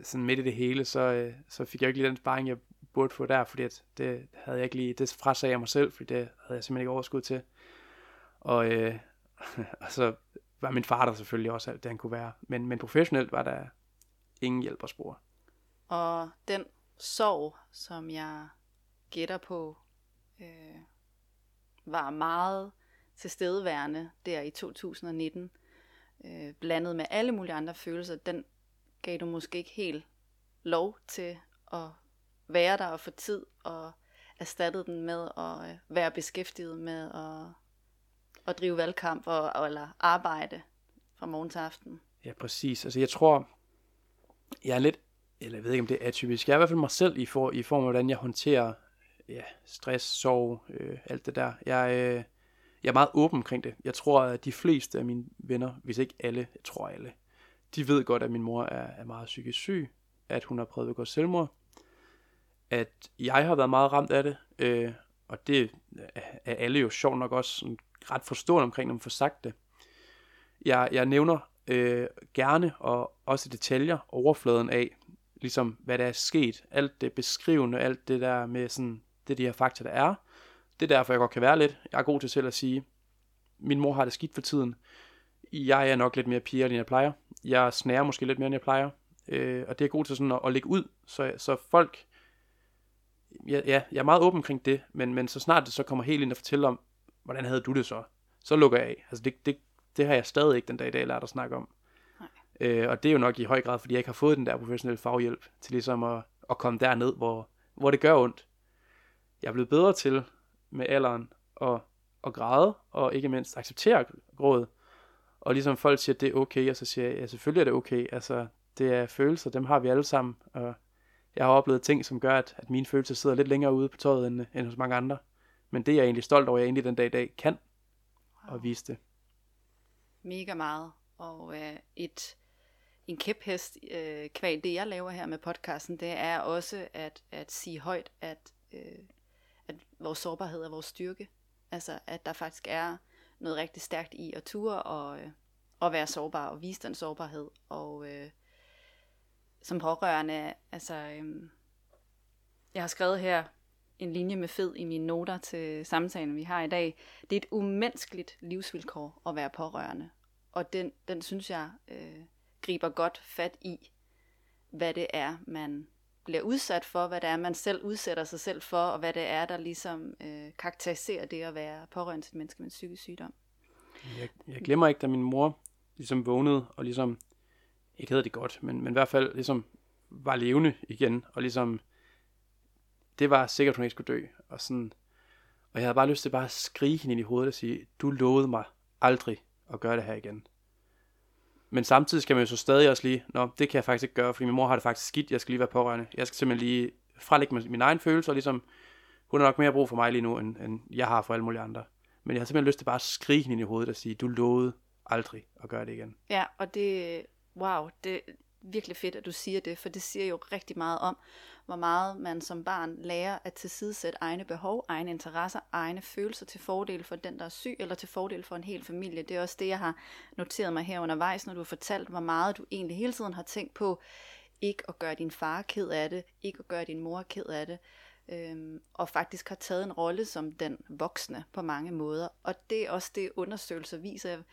sådan midt i det hele, så, øh, så fik jeg ikke lige den sparring, jeg burde få der, fordi at det havde jeg ikke lige, det frasagde jeg mig selv, fordi det havde jeg simpelthen ikke overskud til. Og, øh, og så var min far der selvfølgelig også alt det, han kunne være. Men, men professionelt var der ingen hjælp at spore. Og den sorg, som jeg gætter på, øh, var meget tilstedeværende der i 2019, øh, blandet med alle mulige andre følelser, den gav du måske ikke helt lov til at være der og få tid, og erstattede den med at øh, være beskæftiget med at, at drive valgkamp og, eller arbejde fra morgen til aften. Ja, præcis. Altså jeg tror, jeg er lidt, eller jeg ved ikke om det er atypisk, jeg er i hvert fald mig selv i, for, i form af, hvordan jeg håndterer ja, stress, sorg, øh, alt det der. Jeg, øh, jeg er meget åben omkring det. Jeg tror, at de fleste af mine venner, hvis ikke alle, jeg tror alle, de ved godt, at min mor er, er meget psykisk syg, at hun har prøvet at gå selvmord, at jeg har været meget ramt af det, øh, og det er alle jo sjovt nok også sådan ret forstående omkring, når man får sagt det. Jeg, jeg nævner øh, gerne og også detaljer overfladen af, ligesom hvad der er sket, alt det beskrivende, alt det der med sådan, det de her fakta, der er. Det er derfor, jeg godt kan være lidt. Jeg er god til selv at sige, min mor har det skidt for tiden. Jeg er nok lidt mere piger, end jeg plejer. Jeg snærer måske lidt mere, end jeg plejer. Øh, og det er god til sådan at, at lægge ud, så, så folk, ja, ja, jeg er meget åben omkring det, men, men så snart det så kommer helt ind og fortæller om, hvordan havde du det så, så lukker jeg af. Altså det, det, det har jeg stadig ikke den dag i dag lært at snakke om. Nej. Øh, og det er jo nok i høj grad, fordi jeg ikke har fået den der professionelle faghjælp til ligesom at, at komme derned, hvor, hvor det gør ondt. Jeg er blevet bedre til med alderen at, at græde, og ikke mindst acceptere grådet. Og ligesom folk siger, at det er okay, og så siger jeg, ja, selvfølgelig er det okay. Altså, det er følelser, dem har vi alle sammen. Og jeg har oplevet ting, som gør, at, at mine følelser sidder lidt længere ude på tøjet, end, end hos mange andre. Men det er jeg egentlig stolt over, at jeg egentlig den dag i dag kan wow. og vise det. Mega meget. Og øh, et, en kæphest øh, kvæg det, jeg laver her med podcasten, det er også at, at sige højt, at, øh, at vores sårbarhed er vores styrke. Altså, at der faktisk er noget rigtig stærkt i at ture og, øh, og være sårbar og vise den sårbarhed. Og øh, som pårørende, altså, øh, jeg har skrevet her en linje med fed i mine noter til samtalen, vi har i dag. Det er et umenneskeligt livsvilkår at være pårørende. Og den, den synes jeg øh, griber godt fat i, hvad det er, man bliver udsat for, hvad det er, man selv udsætter sig selv for, og hvad det er, der ligesom øh, karakteriserer det at være pårørende til et menneske med en psykisk sygdom. Jeg, jeg glemmer ikke, da min mor ligesom vågnede, og ligesom, ikke havde det godt, men, men i hvert fald ligesom var levende igen, og ligesom, det var sikkert, hun ikke skulle dø, og sådan, og jeg havde bare lyst til bare at skrige hende ind i hovedet og sige, du lovede mig aldrig at gøre det her igen. Men samtidig skal man jo så stadig også lige, nå, det kan jeg faktisk ikke gøre, fordi min mor har det faktisk skidt, jeg skal lige være pårørende. Jeg skal simpelthen lige frelægge min, min egen følelse, og ligesom, hun har nok mere brug for mig lige nu, end, end jeg har for alle mulige andre. Men jeg har simpelthen lyst til bare at skrige hende i hovedet og sige, du lovede aldrig at gøre det igen. Ja, og det, wow, det er virkelig fedt, at du siger det, for det siger jo rigtig meget om, hvor meget man som barn lærer at tilsidesætte egne behov, egne interesser, egne følelser til fordel for den, der er syg, eller til fordel for en hel familie. Det er også det, jeg har noteret mig her undervejs, når du har fortalt, hvor meget du egentlig hele tiden har tænkt på, ikke at gøre din far ked af det, ikke at gøre din mor ked af det, øhm, og faktisk har taget en rolle som den voksne på mange måder. Og det er også det, undersøgelser viser. Jeg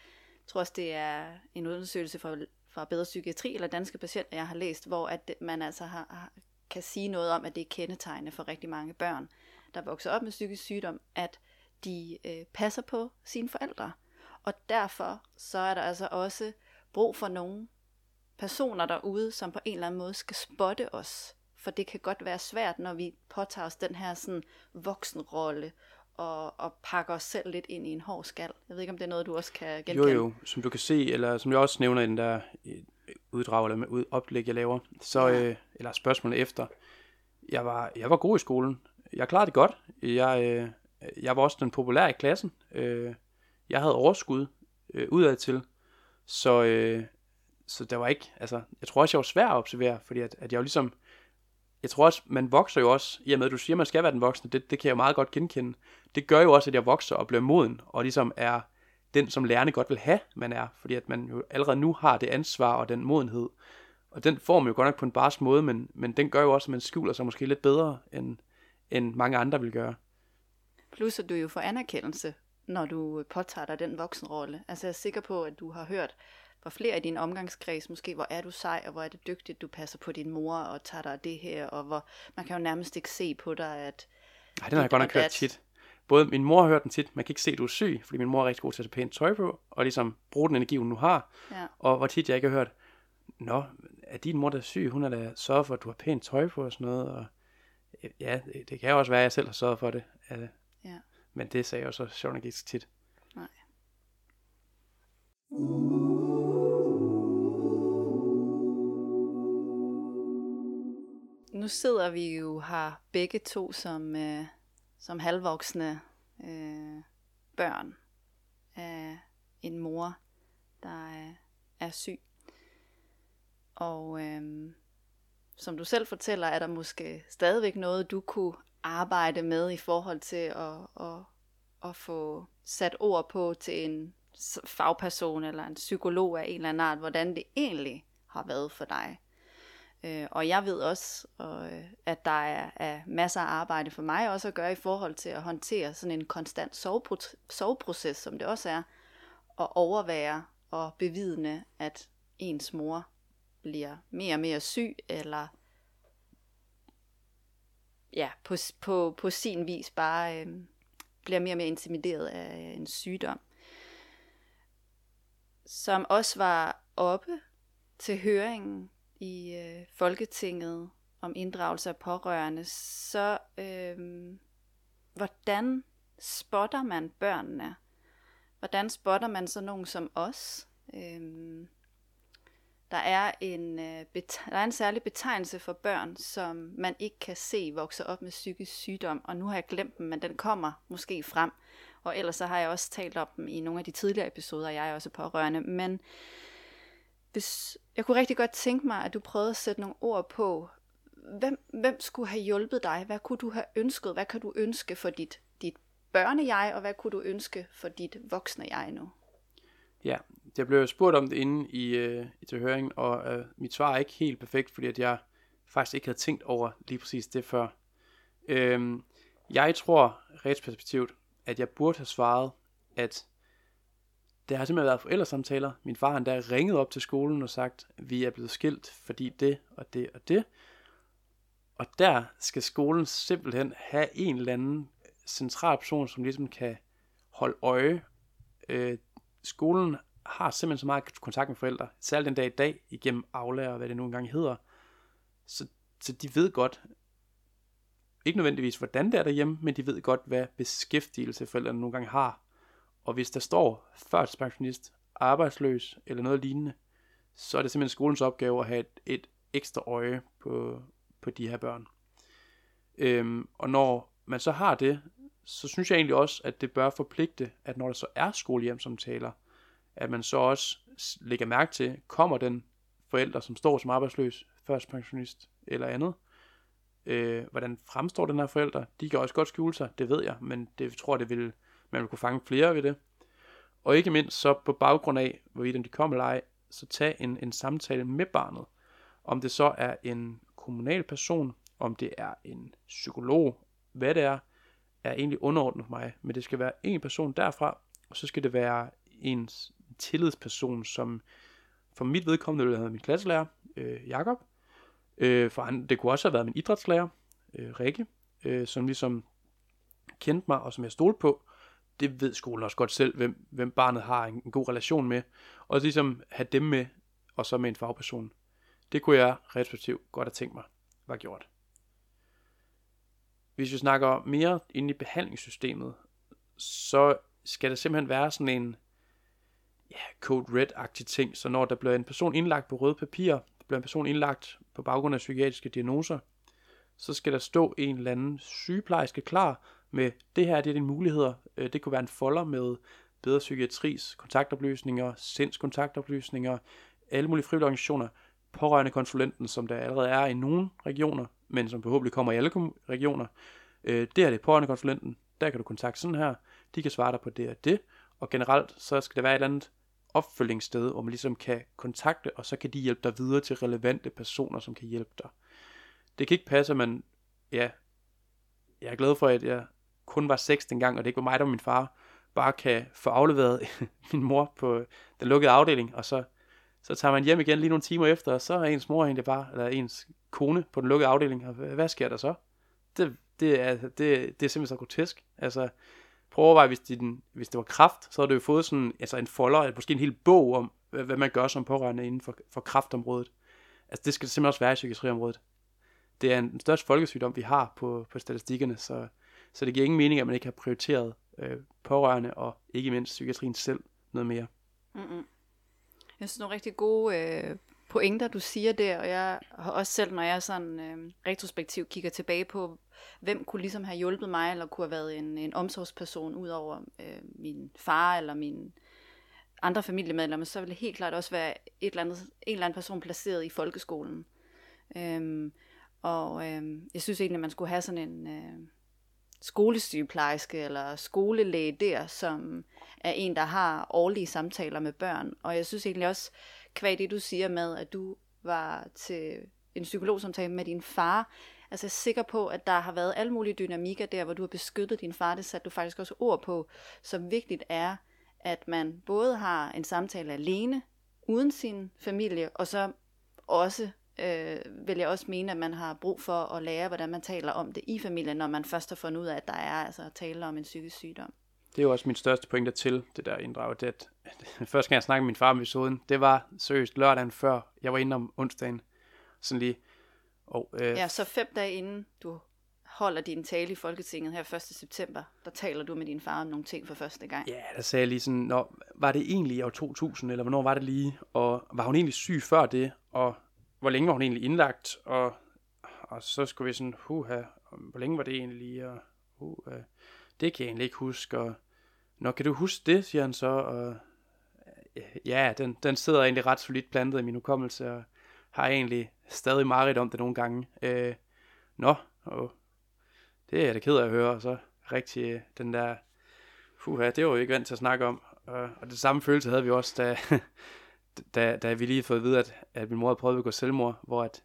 tror også, det er en undersøgelse fra, fra Bedre Psykiatri eller Danske Patienter, jeg har læst, hvor at man altså har, kan sige noget om, at det er kendetegnende for rigtig mange børn, der vokser op med psykisk sygdom, at de øh, passer på sine forældre. Og derfor så er der altså også brug for nogle personer derude, som på en eller anden måde skal spotte os. For det kan godt være svært, når vi påtager os den her sådan voksenrolle og, og pakker os selv lidt ind i en hård skal. Jeg ved ikke, om det er noget, du også kan genkende. Jo, jo. Som du kan se, eller som jeg også nævner i den der uddrag eller med oplæg, jeg laver, så, ja. øh, eller spørgsmålene efter, jeg var, jeg var god i skolen. Jeg klarede det godt. Jeg, øh, jeg var også den populære i klassen. Øh, jeg havde overskud øh, udad til. Så, øh, så der var ikke, altså, jeg tror også, jeg var svær at observere, fordi at, at jeg jo ligesom, jeg tror også, man vokser jo også, i og med at du siger, at man skal være den voksne, det, det kan jeg jo meget godt genkende. Det gør jo også, at jeg vokser og bliver moden, og ligesom er den, som lærerne godt vil have, man er, fordi at man jo allerede nu har det ansvar og den modenhed. Og den får man jo godt nok på en barsk måde, men, men den gør jo også, at man skjuler sig måske lidt bedre, end, end mange andre vil gøre. Plus at du jo får anerkendelse, når du påtager dig den voksenrolle. Altså jeg er sikker på, at du har hørt for flere i din omgangskreds måske, hvor er du sej, og hvor er det dygtigt, du passer på din mor, og tager dig af det her, og hvor man kan jo nærmest ikke se på dig, at... Nej, den har jeg godt nok hørt tit. Både min mor hørt den tit, man kan ikke se, at du er syg, fordi min mor er rigtig god til at tage pænt tøj på, og ligesom bruge den energi, hun nu har. Ja. Og hvor tit jeg ikke har hørt, Nå, er din mor der er syg? Hun har da sørget for, at du har pænt tøj på og sådan noget. Og ja, det kan også være, at jeg selv har sørget for det. Ja. Men det sagde jeg jo så sjovt ikke så tit. Nej. Nu sidder vi jo her begge to som, øh, som halvvoksne øh, børn af en mor, der er, er syg. Og øh, som du selv fortæller, er der måske stadigvæk noget, du kunne arbejde med i forhold til at, at, at få sat ord på til en fagperson eller en psykolog af en eller anden art, hvordan det egentlig har været for dig. Øh, og jeg ved også, øh, at der er, er masser af arbejde for mig også at gøre i forhold til at håndtere sådan en konstant soveproces, som det også er, og overvære og bevidne, at ens mor bliver mere og mere syg, eller ja, på, på, på sin vis bare øh, bliver mere og mere intimideret af øh, en sygdom. Som også var oppe til høringen i øh, Folketinget om inddragelse af pårørende, så øh, hvordan spotter man børnene? Hvordan spotter man så nogen som os? Øh, der er en, øh, der er en særlig betegnelse for børn, som man ikke kan se vokser op med psykisk sygdom, og nu har jeg glemt dem, men den kommer måske frem. Og ellers så har jeg også talt om dem i nogle af de tidligere episoder, jeg er også pårørende. Men hvis, jeg kunne rigtig godt tænke mig, at du prøvede at sætte nogle ord på, hvem, hvem skulle have hjulpet dig? Hvad kunne du have ønsket? Hvad kan du ønske for dit, dit børne-jeg, og hvad kunne du ønske for dit voksne jeg nu? Ja, jeg blev spurgt om det inde i, øh, i til høringen, og øh, mit svar er ikke helt perfekt, fordi at jeg faktisk ikke havde tænkt over lige præcis det før. Øhm, jeg tror, retsperspektivt, at jeg burde have svaret, at det har simpelthen været forældresamtaler. Min far han der ringet op til skolen og sagt, vi er blevet skilt, fordi det og det og det. Og der skal skolen simpelthen have en eller anden central person, som ligesom kan holde øje. Øh, skolen har simpelthen så meget kontakt med forældre, særligt den dag i dag, igennem aflærer, og hvad det nu engang hedder. Så, så de ved godt, ikke nødvendigvis hvordan det er derhjemme, men de ved godt, hvad beskæftigelse forældrene nogle gange har. Og hvis der står førtidspensionist, arbejdsløs eller noget lignende, så er det simpelthen skolens opgave at have et, et ekstra øje på, på de her børn. Øhm, og når man så har det, så synes jeg egentlig også, at det bør forpligte, at når der så er skolehjemsamtaler, at man så også lægger mærke til, kommer den forælder, som står som arbejdsløs, førstpensionist eller andet, øh, hvordan fremstår den her forælder? De kan også godt skjule sig, det ved jeg, men det tror jeg, det vil, man vil kunne fange flere ved det. Og ikke mindst så på baggrund af, hvorvidt de kommer eller ej, så tag en, en samtale med barnet. Om det så er en kommunal person, om det er en psykolog, hvad det er, er egentlig underordnet for mig. Men det skal være en person derfra, og så skal det være en tillidsperson, som for mit vedkommende ville have min klasselærer, øh, Jakob. Øh, for han, det kunne også have været min idrætslærer, øh, Rikke, øh, som ligesom kendte mig, og som jeg stolede på. Det ved skolen også godt selv, hvem, hvem barnet har en, en god relation med. Og ligesom have dem med, og så med en fagperson. Det kunne jeg respektivt godt have tænkt mig var gjort. Hvis vi snakker mere ind i behandlingssystemet, så skal der simpelthen være sådan en ja, code red-agtig ting, så når der bliver en person indlagt på røde papir, bliver en person indlagt på baggrund af psykiatriske diagnoser, så skal der stå en eller anden sygeplejerske klar med, det her det er dine muligheder. Øh, det kunne være en folder med bedre psykiatris kontaktoplysninger, sindskontaktoplysninger, alle mulige frivillige organisationer, pårørende konsulenten, som der allerede er i nogle regioner, men som forhåbentlig kommer i alle regioner. Øh, det er det pårørende konsulenten, der kan du kontakte sådan her, de kan svare dig på det og det, og generelt så skal der være et eller andet opfølgingssted, hvor man ligesom kan kontakte, og så kan de hjælpe dig videre til relevante personer, som kan hjælpe dig. Det kan ikke passe, at man, ja, jeg er glad for, at jeg kun var 6 dengang, og det ikke var mig, der var min far, bare kan få afleveret min mor på den lukkede afdeling, og så Så tager man hjem igen lige nogle timer efter, og så er ens mor egentlig bare, eller ens kone på den lukkede afdeling, og hvad sker der så? Det, det, er, det, det er simpelthen så grotesk. Altså, prøv at overveje, hvis, de, hvis det var kraft, så havde du jo fået sådan, altså en folder, eller måske en hel bog om, hvad, man gør som pårørende inden for, for kraftområdet. Altså, det skal det simpelthen også være i psykiatriområdet. Det er en største folkesygdom, vi har på, på statistikkerne, så, så det giver ingen mening, at man ikke har prioriteret øh, pårørende, og ikke mindst psykiatrien selv noget mere. Mm-hmm. Jeg synes, nogle rigtig gode øh, pointer, du siger der, og jeg har også selv, når jeg sådan øh, retrospektivt kigger tilbage på, hvem kunne ligesom have hjulpet mig, eller kunne have været en, en omsorgsperson, ud over øh, min far eller min andre familiemedlemmer, så ville det helt klart også være et eller andet, en eller anden person placeret i folkeskolen. Øhm, og øhm, jeg synes egentlig, at man skulle have sådan en øh, skolesygeplejerske eller skolelæge der, som er en, der har årlige samtaler med børn. Og jeg synes egentlig også, kvad det du siger med, at du var til en psykologsamtale med din far, altså jeg er sikker på, at der har været alle mulige dynamikker der, hvor du har beskyttet din far, det satte du faktisk også ord på, så vigtigt er, at man både har en samtale alene, uden sin familie, og så også øh, vil jeg også mene, at man har brug for at lære, hvordan man taler om det i familien, når man først har fundet ud af, at der er altså at tale om en psykisk sygdom. Det er jo også min største pointe til det der inddrag, det at, at første gang jeg snakkede med min far om episoden, det var seriøst lørdagen før, jeg var inde om onsdagen. Sådan lige, og, øh, ja, så fem dage inden du holder din tale i Folketinget her 1. september, der taler du med din far om nogle ting for første gang. Ja, der sagde jeg lige sådan, Nå, var det egentlig i år 2000, eller hvornår var det lige, og var hun egentlig syg før det, og hvor længe var hun egentlig indlagt, og, og så skulle vi sådan, huha, hvor længe var det egentlig? Lige, og uh, det kan jeg egentlig ikke huske, og Nå, kan du huske det, siger han så, og ja, den, den sidder egentlig ret solidt plantet i min hukommelse, og har egentlig stadig meget om det nogle gange. Øh, nå, og det er jeg da ked af at høre, og så rigtig øh, den der, fuha, det var jo ikke vant til at snakke om, og, og det samme følelse havde vi også, da, da, da vi lige fået at vide, at, at min mor havde prøvet at gå selvmord, hvor at,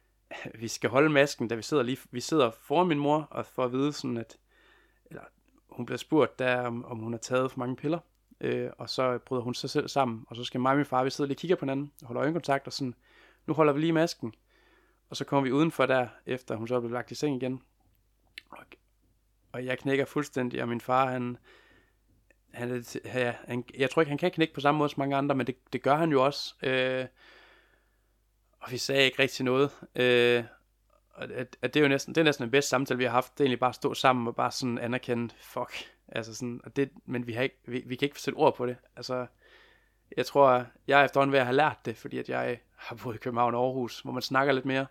vi skal holde masken, da vi sidder lige, vi sidder foran min mor, og får at vide sådan, at, eller hun bliver spurgt der, om, om hun har taget for mange piller, øh, og så bryder hun sig selv sammen, og så skal mig og min far, vi sidder lige og kigger på hinanden, og holder øjenkontakt, og sådan, nu holder vi lige masken, og så kommer vi udenfor der, efter hun så er blevet lagt i seng igen, og, og jeg knækker fuldstændig, og min far, han, han, ja, han, jeg tror ikke, han kan knække på samme måde som mange andre, men det, det gør han jo også. Øh, og vi sagde ikke rigtig noget. Øh, og at, at det er jo næsten, det er næsten den bedste samtale, vi har haft. Det er egentlig bare at stå sammen og bare sådan anerkende, fuck. Altså sådan, og det, men vi, har ikke, vi, vi kan ikke sætte ord på det. Altså, jeg tror, jeg er efterhånden ved at have lært det, fordi at jeg har boet i København og Aarhus, hvor man snakker lidt mere,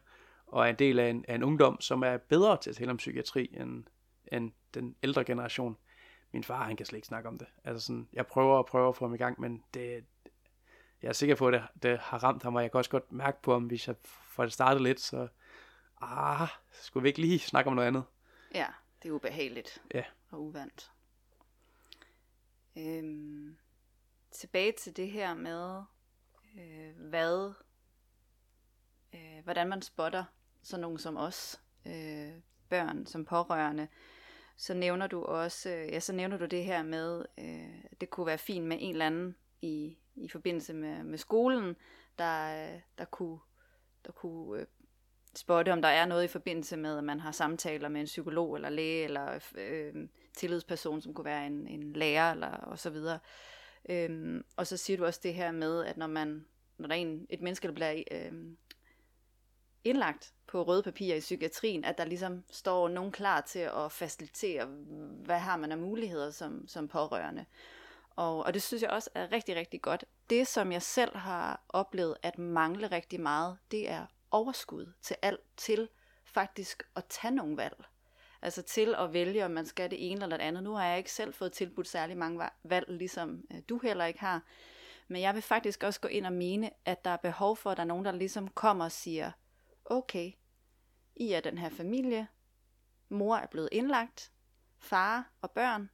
og er en del af en, af en ungdom, som er bedre til at tale om psykiatri end, end den ældre generation min far, han kan slet ikke snakke om det. Altså sådan, jeg prøver og prøver at få ham i gang, men det, jeg er sikker på, at det, det har ramt ham, og jeg kan også godt mærke på ham, hvis jeg får det startet lidt, så ah, skulle vi ikke lige snakke om noget andet? Ja, det er ubehageligt ja. og uvandt. Øhm, tilbage til det her med, øh, hvad, øh, hvordan man spotter sådan nogen som os, øh, børn som pårørende, så nævner du også, øh, ja, så nævner du det her med, øh, det kunne være fint med en eller anden i, i forbindelse med, med skolen, der, der kunne, der kunne øh, spotte, om der er noget i forbindelse med, at man har samtaler med en psykolog eller læge eller øh, tillidsperson, som kunne være en, en lærer eller og så videre. Øhm, og så siger du også det her med, at når man når der er en, et menneske, der bliver øh, indlagt på røde papirer i psykiatrien, at der ligesom står nogen klar til at facilitere, hvad har man af muligheder som, som pårørende. Og, og det synes jeg også er rigtig, rigtig godt. Det, som jeg selv har oplevet at mangle rigtig meget, det er overskud til alt, til faktisk at tage nogle valg. Altså til at vælge, om man skal det ene eller det andet. Nu har jeg ikke selv fået tilbudt særlig mange valg, ligesom øh, du heller ikke har. Men jeg vil faktisk også gå ind og mene, at der er behov for, at der er nogen, der ligesom kommer og siger, okay, I er den her familie, mor er blevet indlagt, far og børn,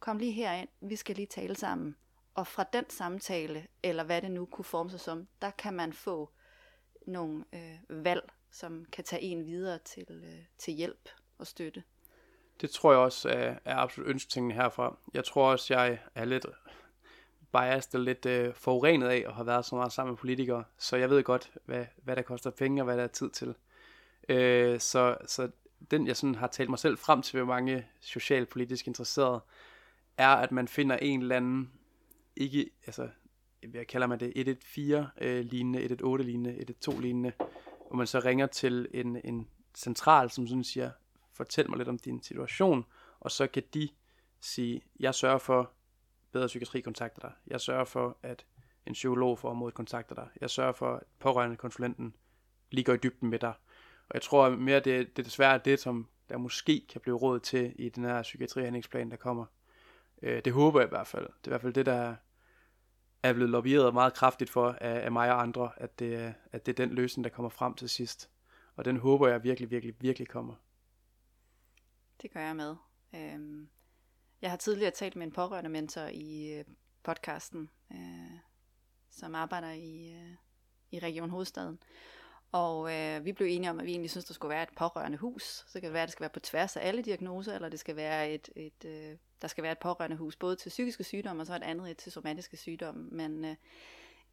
kom lige herind, vi skal lige tale sammen. Og fra den samtale, eller hvad det nu kunne forme sig som, der kan man få nogle øh, valg, som kan tage en videre til, øh, til hjælp og støtte. Det tror jeg også er, er absolut ønsketingen herfra. Jeg tror også, jeg er lidt biased og lidt øh, forurenet af at have været så meget sammen med politikere, så jeg ved godt, hvad, hvad der koster penge og hvad der er tid til. Øh, så, så den, jeg sådan har talt mig selv frem til, hvor mange socialpolitisk interesserede, er, at man finder en eller anden, ikke, altså, hvad kalder man det 114 øh, lignende, 118 lignende, 112 lignende, hvor man så ringer til en, en central, som sådan siger, fortæl mig lidt om din situation, og så kan de sige, jeg sørger for bedre psykiatri kontakter dig, jeg sørger for, at en psykolog for området kontakter dig, jeg sørger for, at pårørende konsulenten lige går i dybden med dig, og jeg tror mere, det, det er desværre det, som der måske kan blive råd til i den her psykiatrihandlingsplan, der kommer. Øh, det håber jeg i hvert fald. Det er i hvert fald det, der er blevet lobbyeret meget kraftigt for af, af mig og andre, at det, at det er den løsning, der kommer frem til sidst. Og den håber jeg virkelig, virkelig, virkelig kommer. Det gør jeg med. Øhm, jeg har tidligere talt med en pårørende mentor i øh, podcasten, øh, som arbejder i, øh, i Region Hovedstaden. Og øh, vi blev enige om, at vi egentlig synes, der skulle være et pårørende hus. Så kan det være, at det skal være på tværs af alle diagnoser, eller det skal være et, et, øh, der skal være et pårørende hus, både til psykiske sygdomme, og så et andet et til somatiske sygdomme. Men øh,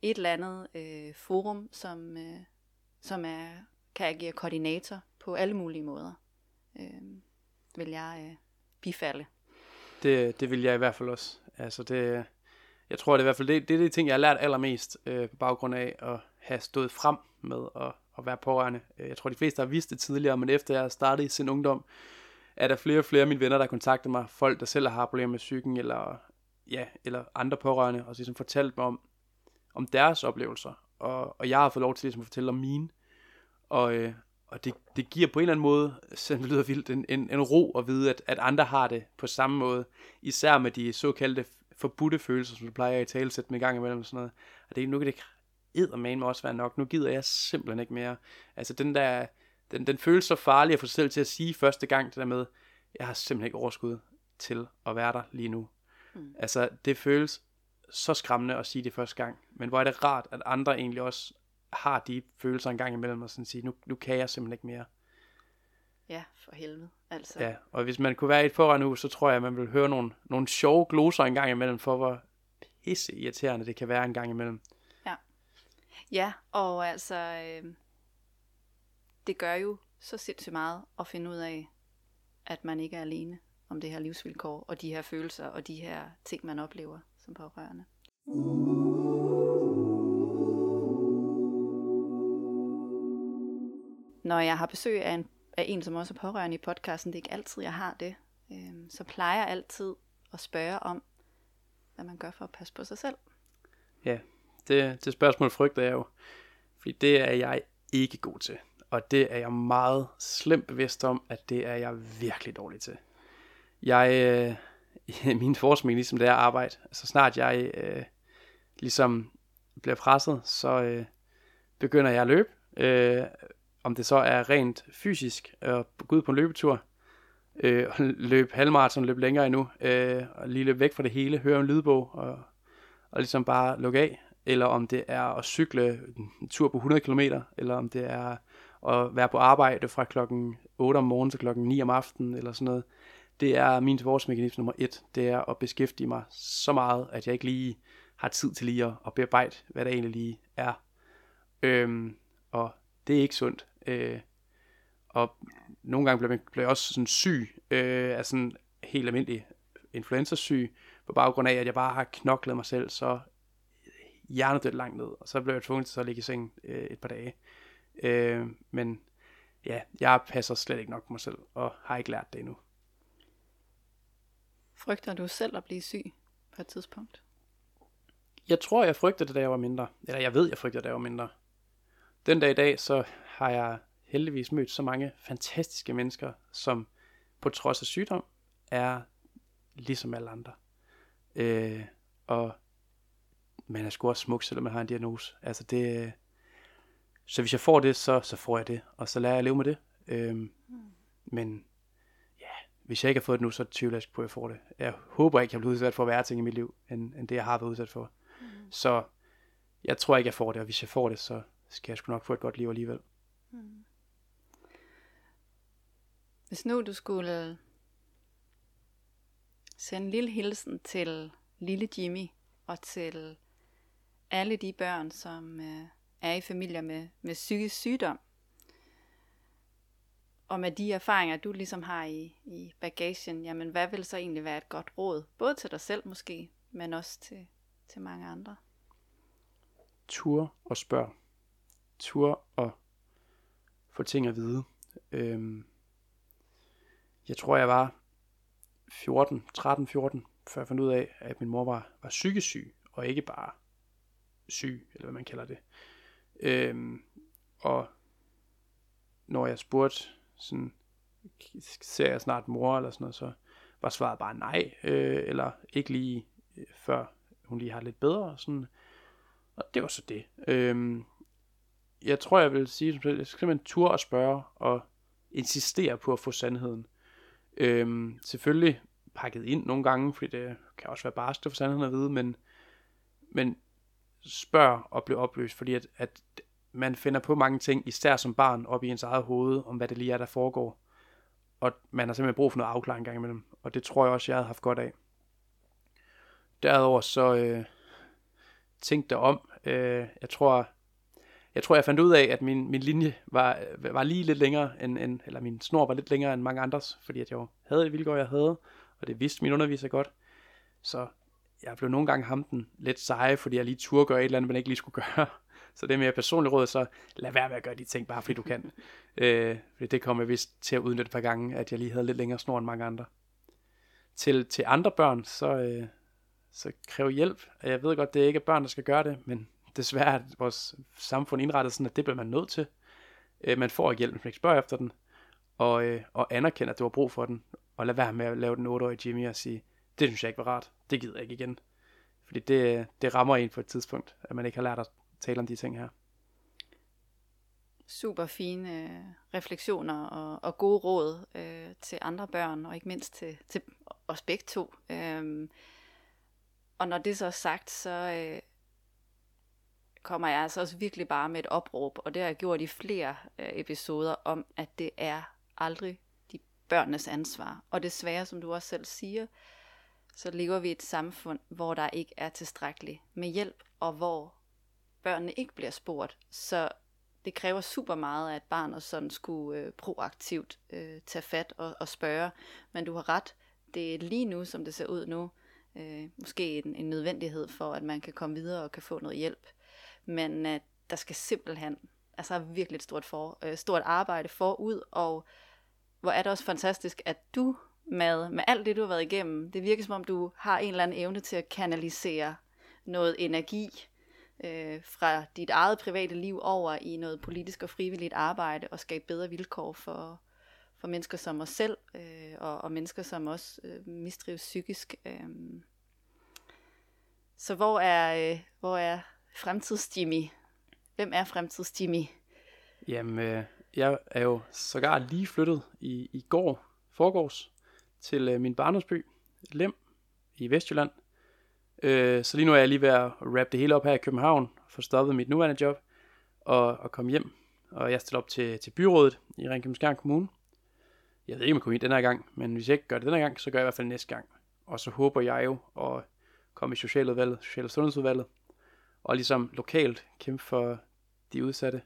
et eller andet øh, forum, som, øh, som er, kan agere koordinator på alle mulige måder, øh, vil jeg øh, bifalde. Det, det vil jeg i hvert fald også. Altså det, jeg tror det er i hvert fald det, det er det ting, jeg har lært allermest øh, på baggrund af at have stået frem med at at være pårørende. Øh, jeg tror, de fleste har vidst det tidligere, men efter jeg startede i sin ungdom, er der flere og flere af mine venner, der kontakter mig. Folk, der selv har problemer med psyken, eller, ja, eller andre pårørende, og så ligesom fortalt mig om, om deres oplevelser. Og, og jeg har fået lov til ligesom at fortælle om mine. Og, øh, og det, det giver på en eller anden måde, selvom det lyder vildt, en, en, en ro at vide, at, at andre har det på samme måde. Især med de såkaldte forbudte følelser, som du plejer at tale sætte med i gang imellem. Og sådan noget. Og det, nu kan det eddermane også være nok. Nu gider jeg simpelthen ikke mere. Altså den der, den, den føles så farlig at få sig selv til at sige første gang, det der med, jeg har simpelthen ikke overskud til at være der lige nu. Mm. Altså det føles så skræmmende at sige det første gang. Men hvor er det rart, at andre egentlig også har de følelser en gang imellem, og sådan sige, nu, nu kan jeg simpelthen ikke mere. Ja, for helvede. Altså. Ja, og hvis man kunne være i et pårørende så tror jeg, at man vil høre nogle, nogle sjove gloser en gang imellem, for hvor pisse irriterende det kan være en gang imellem. Ja, og altså, øh, det gør jo så sindssygt meget at finde ud af, at man ikke er alene om det her livsvilkår, og de her følelser, og de her ting, man oplever som pårørende. Når jeg har besøg af en, af en som også er pårørende i podcasten, det er ikke altid, jeg har det, øh, så plejer jeg altid at spørge om, hvad man gør for at passe på sig selv. Ja, det, det spørgsmål frygter jeg jo. Fordi det er jeg ikke god til. Og det er jeg meget slemt bevidst om, at det er jeg virkelig dårlig til. Jeg, øh, min forskning, ligesom det er arbejde, så snart jeg øh, ligesom bliver presset, så øh, begynder jeg at løbe. Øh, om det så er rent fysisk at gå ud på en løbetur, øh, løb halvmarathon, løb længere endnu, øh, og lige løbe væk fra det hele, høre en lydbog, og, og ligesom bare lukke af eller om det er at cykle en tur på 100 km, eller om det er at være på arbejde fra klokken 8 om morgenen til klokken 9 om aftenen, eller sådan noget. Det er min forårsmekanisme nummer et. Det er at beskæftige mig så meget, at jeg ikke lige har tid til lige at, at bearbejde, hvad der egentlig lige er. Øhm, og det er ikke sundt. Øh, og nogle gange bliver, bliver jeg også sådan syg, øh, af sådan helt almindelig influenza-syg, på baggrund af, at jeg bare har knoklet mig selv så hjernedødt langt ned, og så blev jeg tvunget til at ligge i seng øh, et par dage. Øh, men ja, jeg passer slet ikke nok på mig selv, og har ikke lært det endnu. Frygter du selv at blive syg på et tidspunkt? Jeg tror, jeg frygter det, da jeg var mindre. Eller jeg ved, jeg frygter det, da jeg var mindre. Den dag i dag, så har jeg heldigvis mødt så mange fantastiske mennesker, som på trods af sygdom, er ligesom alle andre. Øh, og man er sgu også smuk, selvom man har en diagnose. Altså det, så hvis jeg får det, så, så får jeg det, og så lærer jeg at leve med det. Øhm, mm. Men ja, hvis jeg ikke har fået det nu, så tvivler jeg på, at jeg får det. Jeg håber ikke, jeg bliver udsat for værre ting i mit liv, end, end det, jeg har været udsat for. Mm. Så jeg tror ikke, jeg får det, og hvis jeg får det, så skal jeg sgu nok få et godt liv alligevel. Mm. Hvis nu du skulle sende en lille hilsen til lille Jimmy og til alle de børn, som øh, er i familier med, med psykisk sygdom. Og med de erfaringer, du ligesom har i, i bagagen, jamen hvad vil så egentlig være et godt råd? Både til dig selv måske, men også til, til mange andre. Tur og spørg. Tur at få ting at vide. Øhm, jeg tror, jeg var 14, 13, 14, før jeg fandt ud af, at min mor var, var psykisk syg, og ikke bare syg, eller hvad man kalder det. Øhm, og når jeg spurgte, sådan, ser jeg snart mor, eller sådan noget, så var svaret bare nej, øh, eller ikke lige øh, før hun lige har lidt bedre, sådan. Og det var så det. Øhm, jeg tror, jeg vil sige, at jeg skal simpelthen tur og spørge, og insistere på at få sandheden. Øhm, selvfølgelig pakket ind nogle gange, fordi det kan også være barskt at få sandheden at vide, men, men spørg og blive opløst, fordi at, at man finder på mange ting, især som barn, op i ens eget hoved, om hvad det lige er, der foregår. Og man har simpelthen brug for noget afklaring gang imellem, og det tror jeg også, jeg havde haft godt af. Derudover så øh, tænk dig om. Øh, jeg tror, jeg tror, jeg fandt ud af, at min, min linje var, var lige lidt længere, end, end, eller min snor var lidt længere end mange andres, fordi at jeg havde det vilkår, jeg havde, og det vidste min underviser godt. Så jeg blev nogle gange ham den lidt seje, fordi jeg lige turde gøre et eller andet, man ikke lige skulle gøre. Så det er mere personligt råd, så lad være med at gøre de ting, bare fordi du kan. øh, fordi det kommer jeg vist til at udnytte et par gange, at jeg lige havde lidt længere snor end mange andre. Til, til andre børn, så, øh, så kræv hjælp. Jeg ved godt, det er ikke børn, der skal gøre det, men desværre er vores samfund indrettet sådan, at det bliver man nødt til. Øh, man får hjælp, hvis man ikke spørger efter den, og, øh, og anerkender, at du har brug for den, og lad være med at lave den 8-årige Jimmy og sige, det synes jeg ikke var rart, det gider jeg ikke igen. Fordi det, det rammer en på et tidspunkt, at man ikke har lært at tale om de ting her. Super fine øh, refleksioner og, og gode råd øh, til andre børn, og ikke mindst til, til os begge to. Øh, og når det så er sagt, så øh, kommer jeg altså også virkelig bare med et opråb, og det har jeg gjort i flere øh, episoder, om at det er aldrig de børnenes ansvar. Og desværre, som du også selv siger, så lever vi i et samfund, hvor der ikke er tilstrækkeligt med hjælp, og hvor børnene ikke bliver spurgt. Så det kræver super meget, at barnet sådan skulle øh, proaktivt øh, tage fat og, og spørge. Men du har ret, det er lige nu, som det ser ud nu, øh, måske en, en nødvendighed for, at man kan komme videre og kan få noget hjælp. Men øh, der skal simpelthen, altså virkelig et stort, for, øh, stort arbejde forud, og hvor er det også fantastisk, at du med, med alt det, du har været igennem, det virker som om, du har en eller anden evne til at kanalisere noget energi øh, fra dit eget private liv over i noget politisk og frivilligt arbejde og skabe bedre vilkår for, for mennesker som os selv øh, og, og mennesker som også øh, mistrives psykisk. Øh. Så hvor er, øh, hvor er fremtids-Jimmy? Hvem er fremtids-Jimmy? Jamen, øh, jeg er jo sågar lige flyttet i, i går, forgårs, til øh, min barndomsby, Lem, i Vestjylland. Øh, så lige nu er jeg lige ved at wrap det hele op her i København, få stoppet mit nuværende job, og, og komme hjem. Og jeg stiller op til, til byrådet i Ringkøbenskjern Kommune. Jeg ved ikke, om jeg kommer ind den her gang, men hvis jeg ikke gør det den her gang, så gør jeg i hvert fald næste gang. Og så håber jeg jo at komme i Socialudvalget, Social- og Sundhedsudvalget, og ligesom lokalt kæmpe for de udsatte.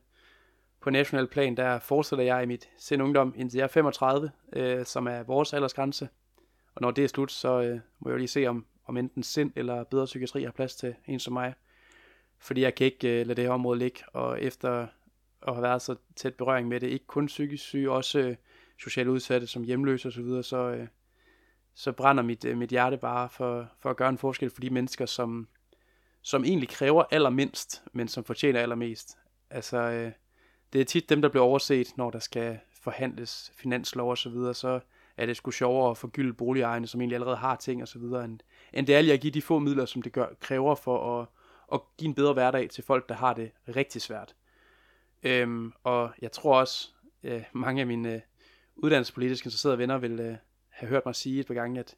På national plan, der fortsætter jeg i mit sen ungdom indtil jeg er 35, øh, som er vores aldersgrænse. Og når det er slut, så øh, må jeg lige se, om, om enten sind eller bedre psykiatri har plads til en som mig. Fordi jeg kan ikke øh, lade det her område ligge, og efter at have været så tæt berøring med det, ikke kun psykisk syge, også øh, socialt udsatte som hjemløse osv., så, så, øh, så brænder mit, øh, mit hjerte bare for, for at gøre en forskel for de mennesker, som, som egentlig kræver allermindst, men som fortjener allermest. Altså, øh, det er tit dem, der bliver overset, når der skal forhandles finanslov og så videre, så er det sgu sjovere at forgylde boligejerne, som egentlig allerede har ting og så videre, end, end det er lige at give de få midler, som det gør, kræver for at, at give en bedre hverdag til folk, der har det rigtig svært. Øhm, og jeg tror også, øh, mange af mine øh, uddannelsespolitisk interesserede venner vil øh, have hørt mig sige et par gange, at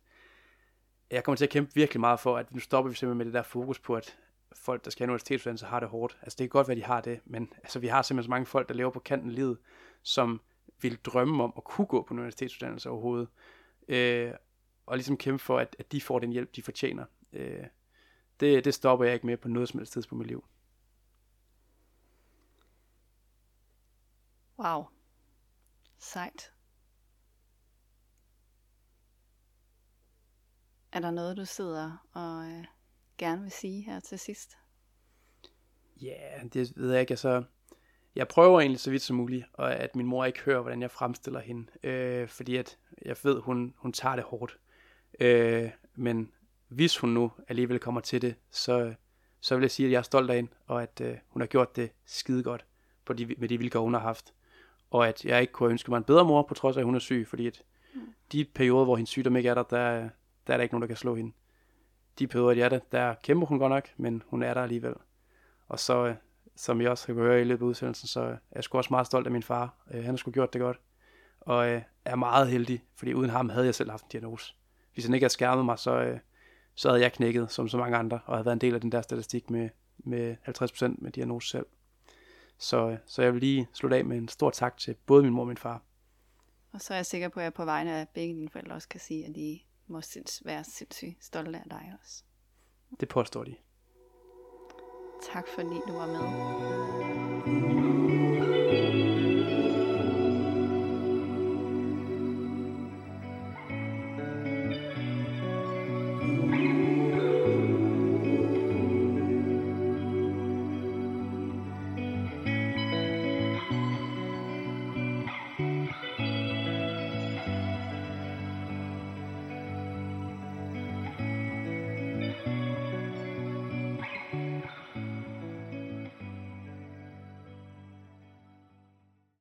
jeg kommer til at kæmpe virkelig meget for, at nu stopper vi simpelthen med det der fokus på, at folk, der skal have universitetsuddannelse, har det hårdt. Altså det kan godt være, de har det, men altså, vi har simpelthen så mange folk, der lever på kanten af livet, som vil drømme om at kunne gå på en universitetsuddannelse overhovedet. Øh, og ligesom kæmpe for, at, at de får den hjælp, de fortjener. Øh, det, det stopper jeg ikke med på noget som helst tidspunkt på mit liv. Wow. Sejt. Er der noget, du sidder og øh, gerne vil sige her til sidst? Ja, yeah, det ved jeg ikke. Altså, jeg prøver egentlig så vidt som muligt, og at min mor ikke hører, hvordan jeg fremstiller hende. Øh, fordi at jeg ved, hun, hun tager det hårdt. Øh, men hvis hun nu alligevel kommer til det, så, så vil jeg sige, at jeg er stolt af hende, og at øh, hun har gjort det skide godt på de, med de vilkår, hun har haft. Og at jeg ikke kunne ønske mig en bedre mor, på trods af, at hun er syg, fordi at mm. de perioder, hvor hendes sygdom ikke er der, der, der er der ikke nogen, der kan slå hende. De pøder de er der, der kæmper hun godt nok, men hun er der alligevel. Og så, øh, som jeg også kan høre i løbet af udsendelsen, så øh, er jeg sgu også meget stolt af min far. Øh, han har sgu gjort det godt. Og er meget heldig, fordi uden ham havde jeg selv haft en diagnose. Hvis han ikke havde skærmet mig, så, så havde jeg knækket, som så mange andre, og havde været en del af den der statistik med, med 50% med diagnose selv. Så, så jeg vil lige slutte af med en stor tak til både min mor og min far. Og så er jeg sikker på, at jeg på vegne af begge dine forældre også kan sige, at de må være sindssygt stolte af dig også. Det påstår de. Tak fordi du var med.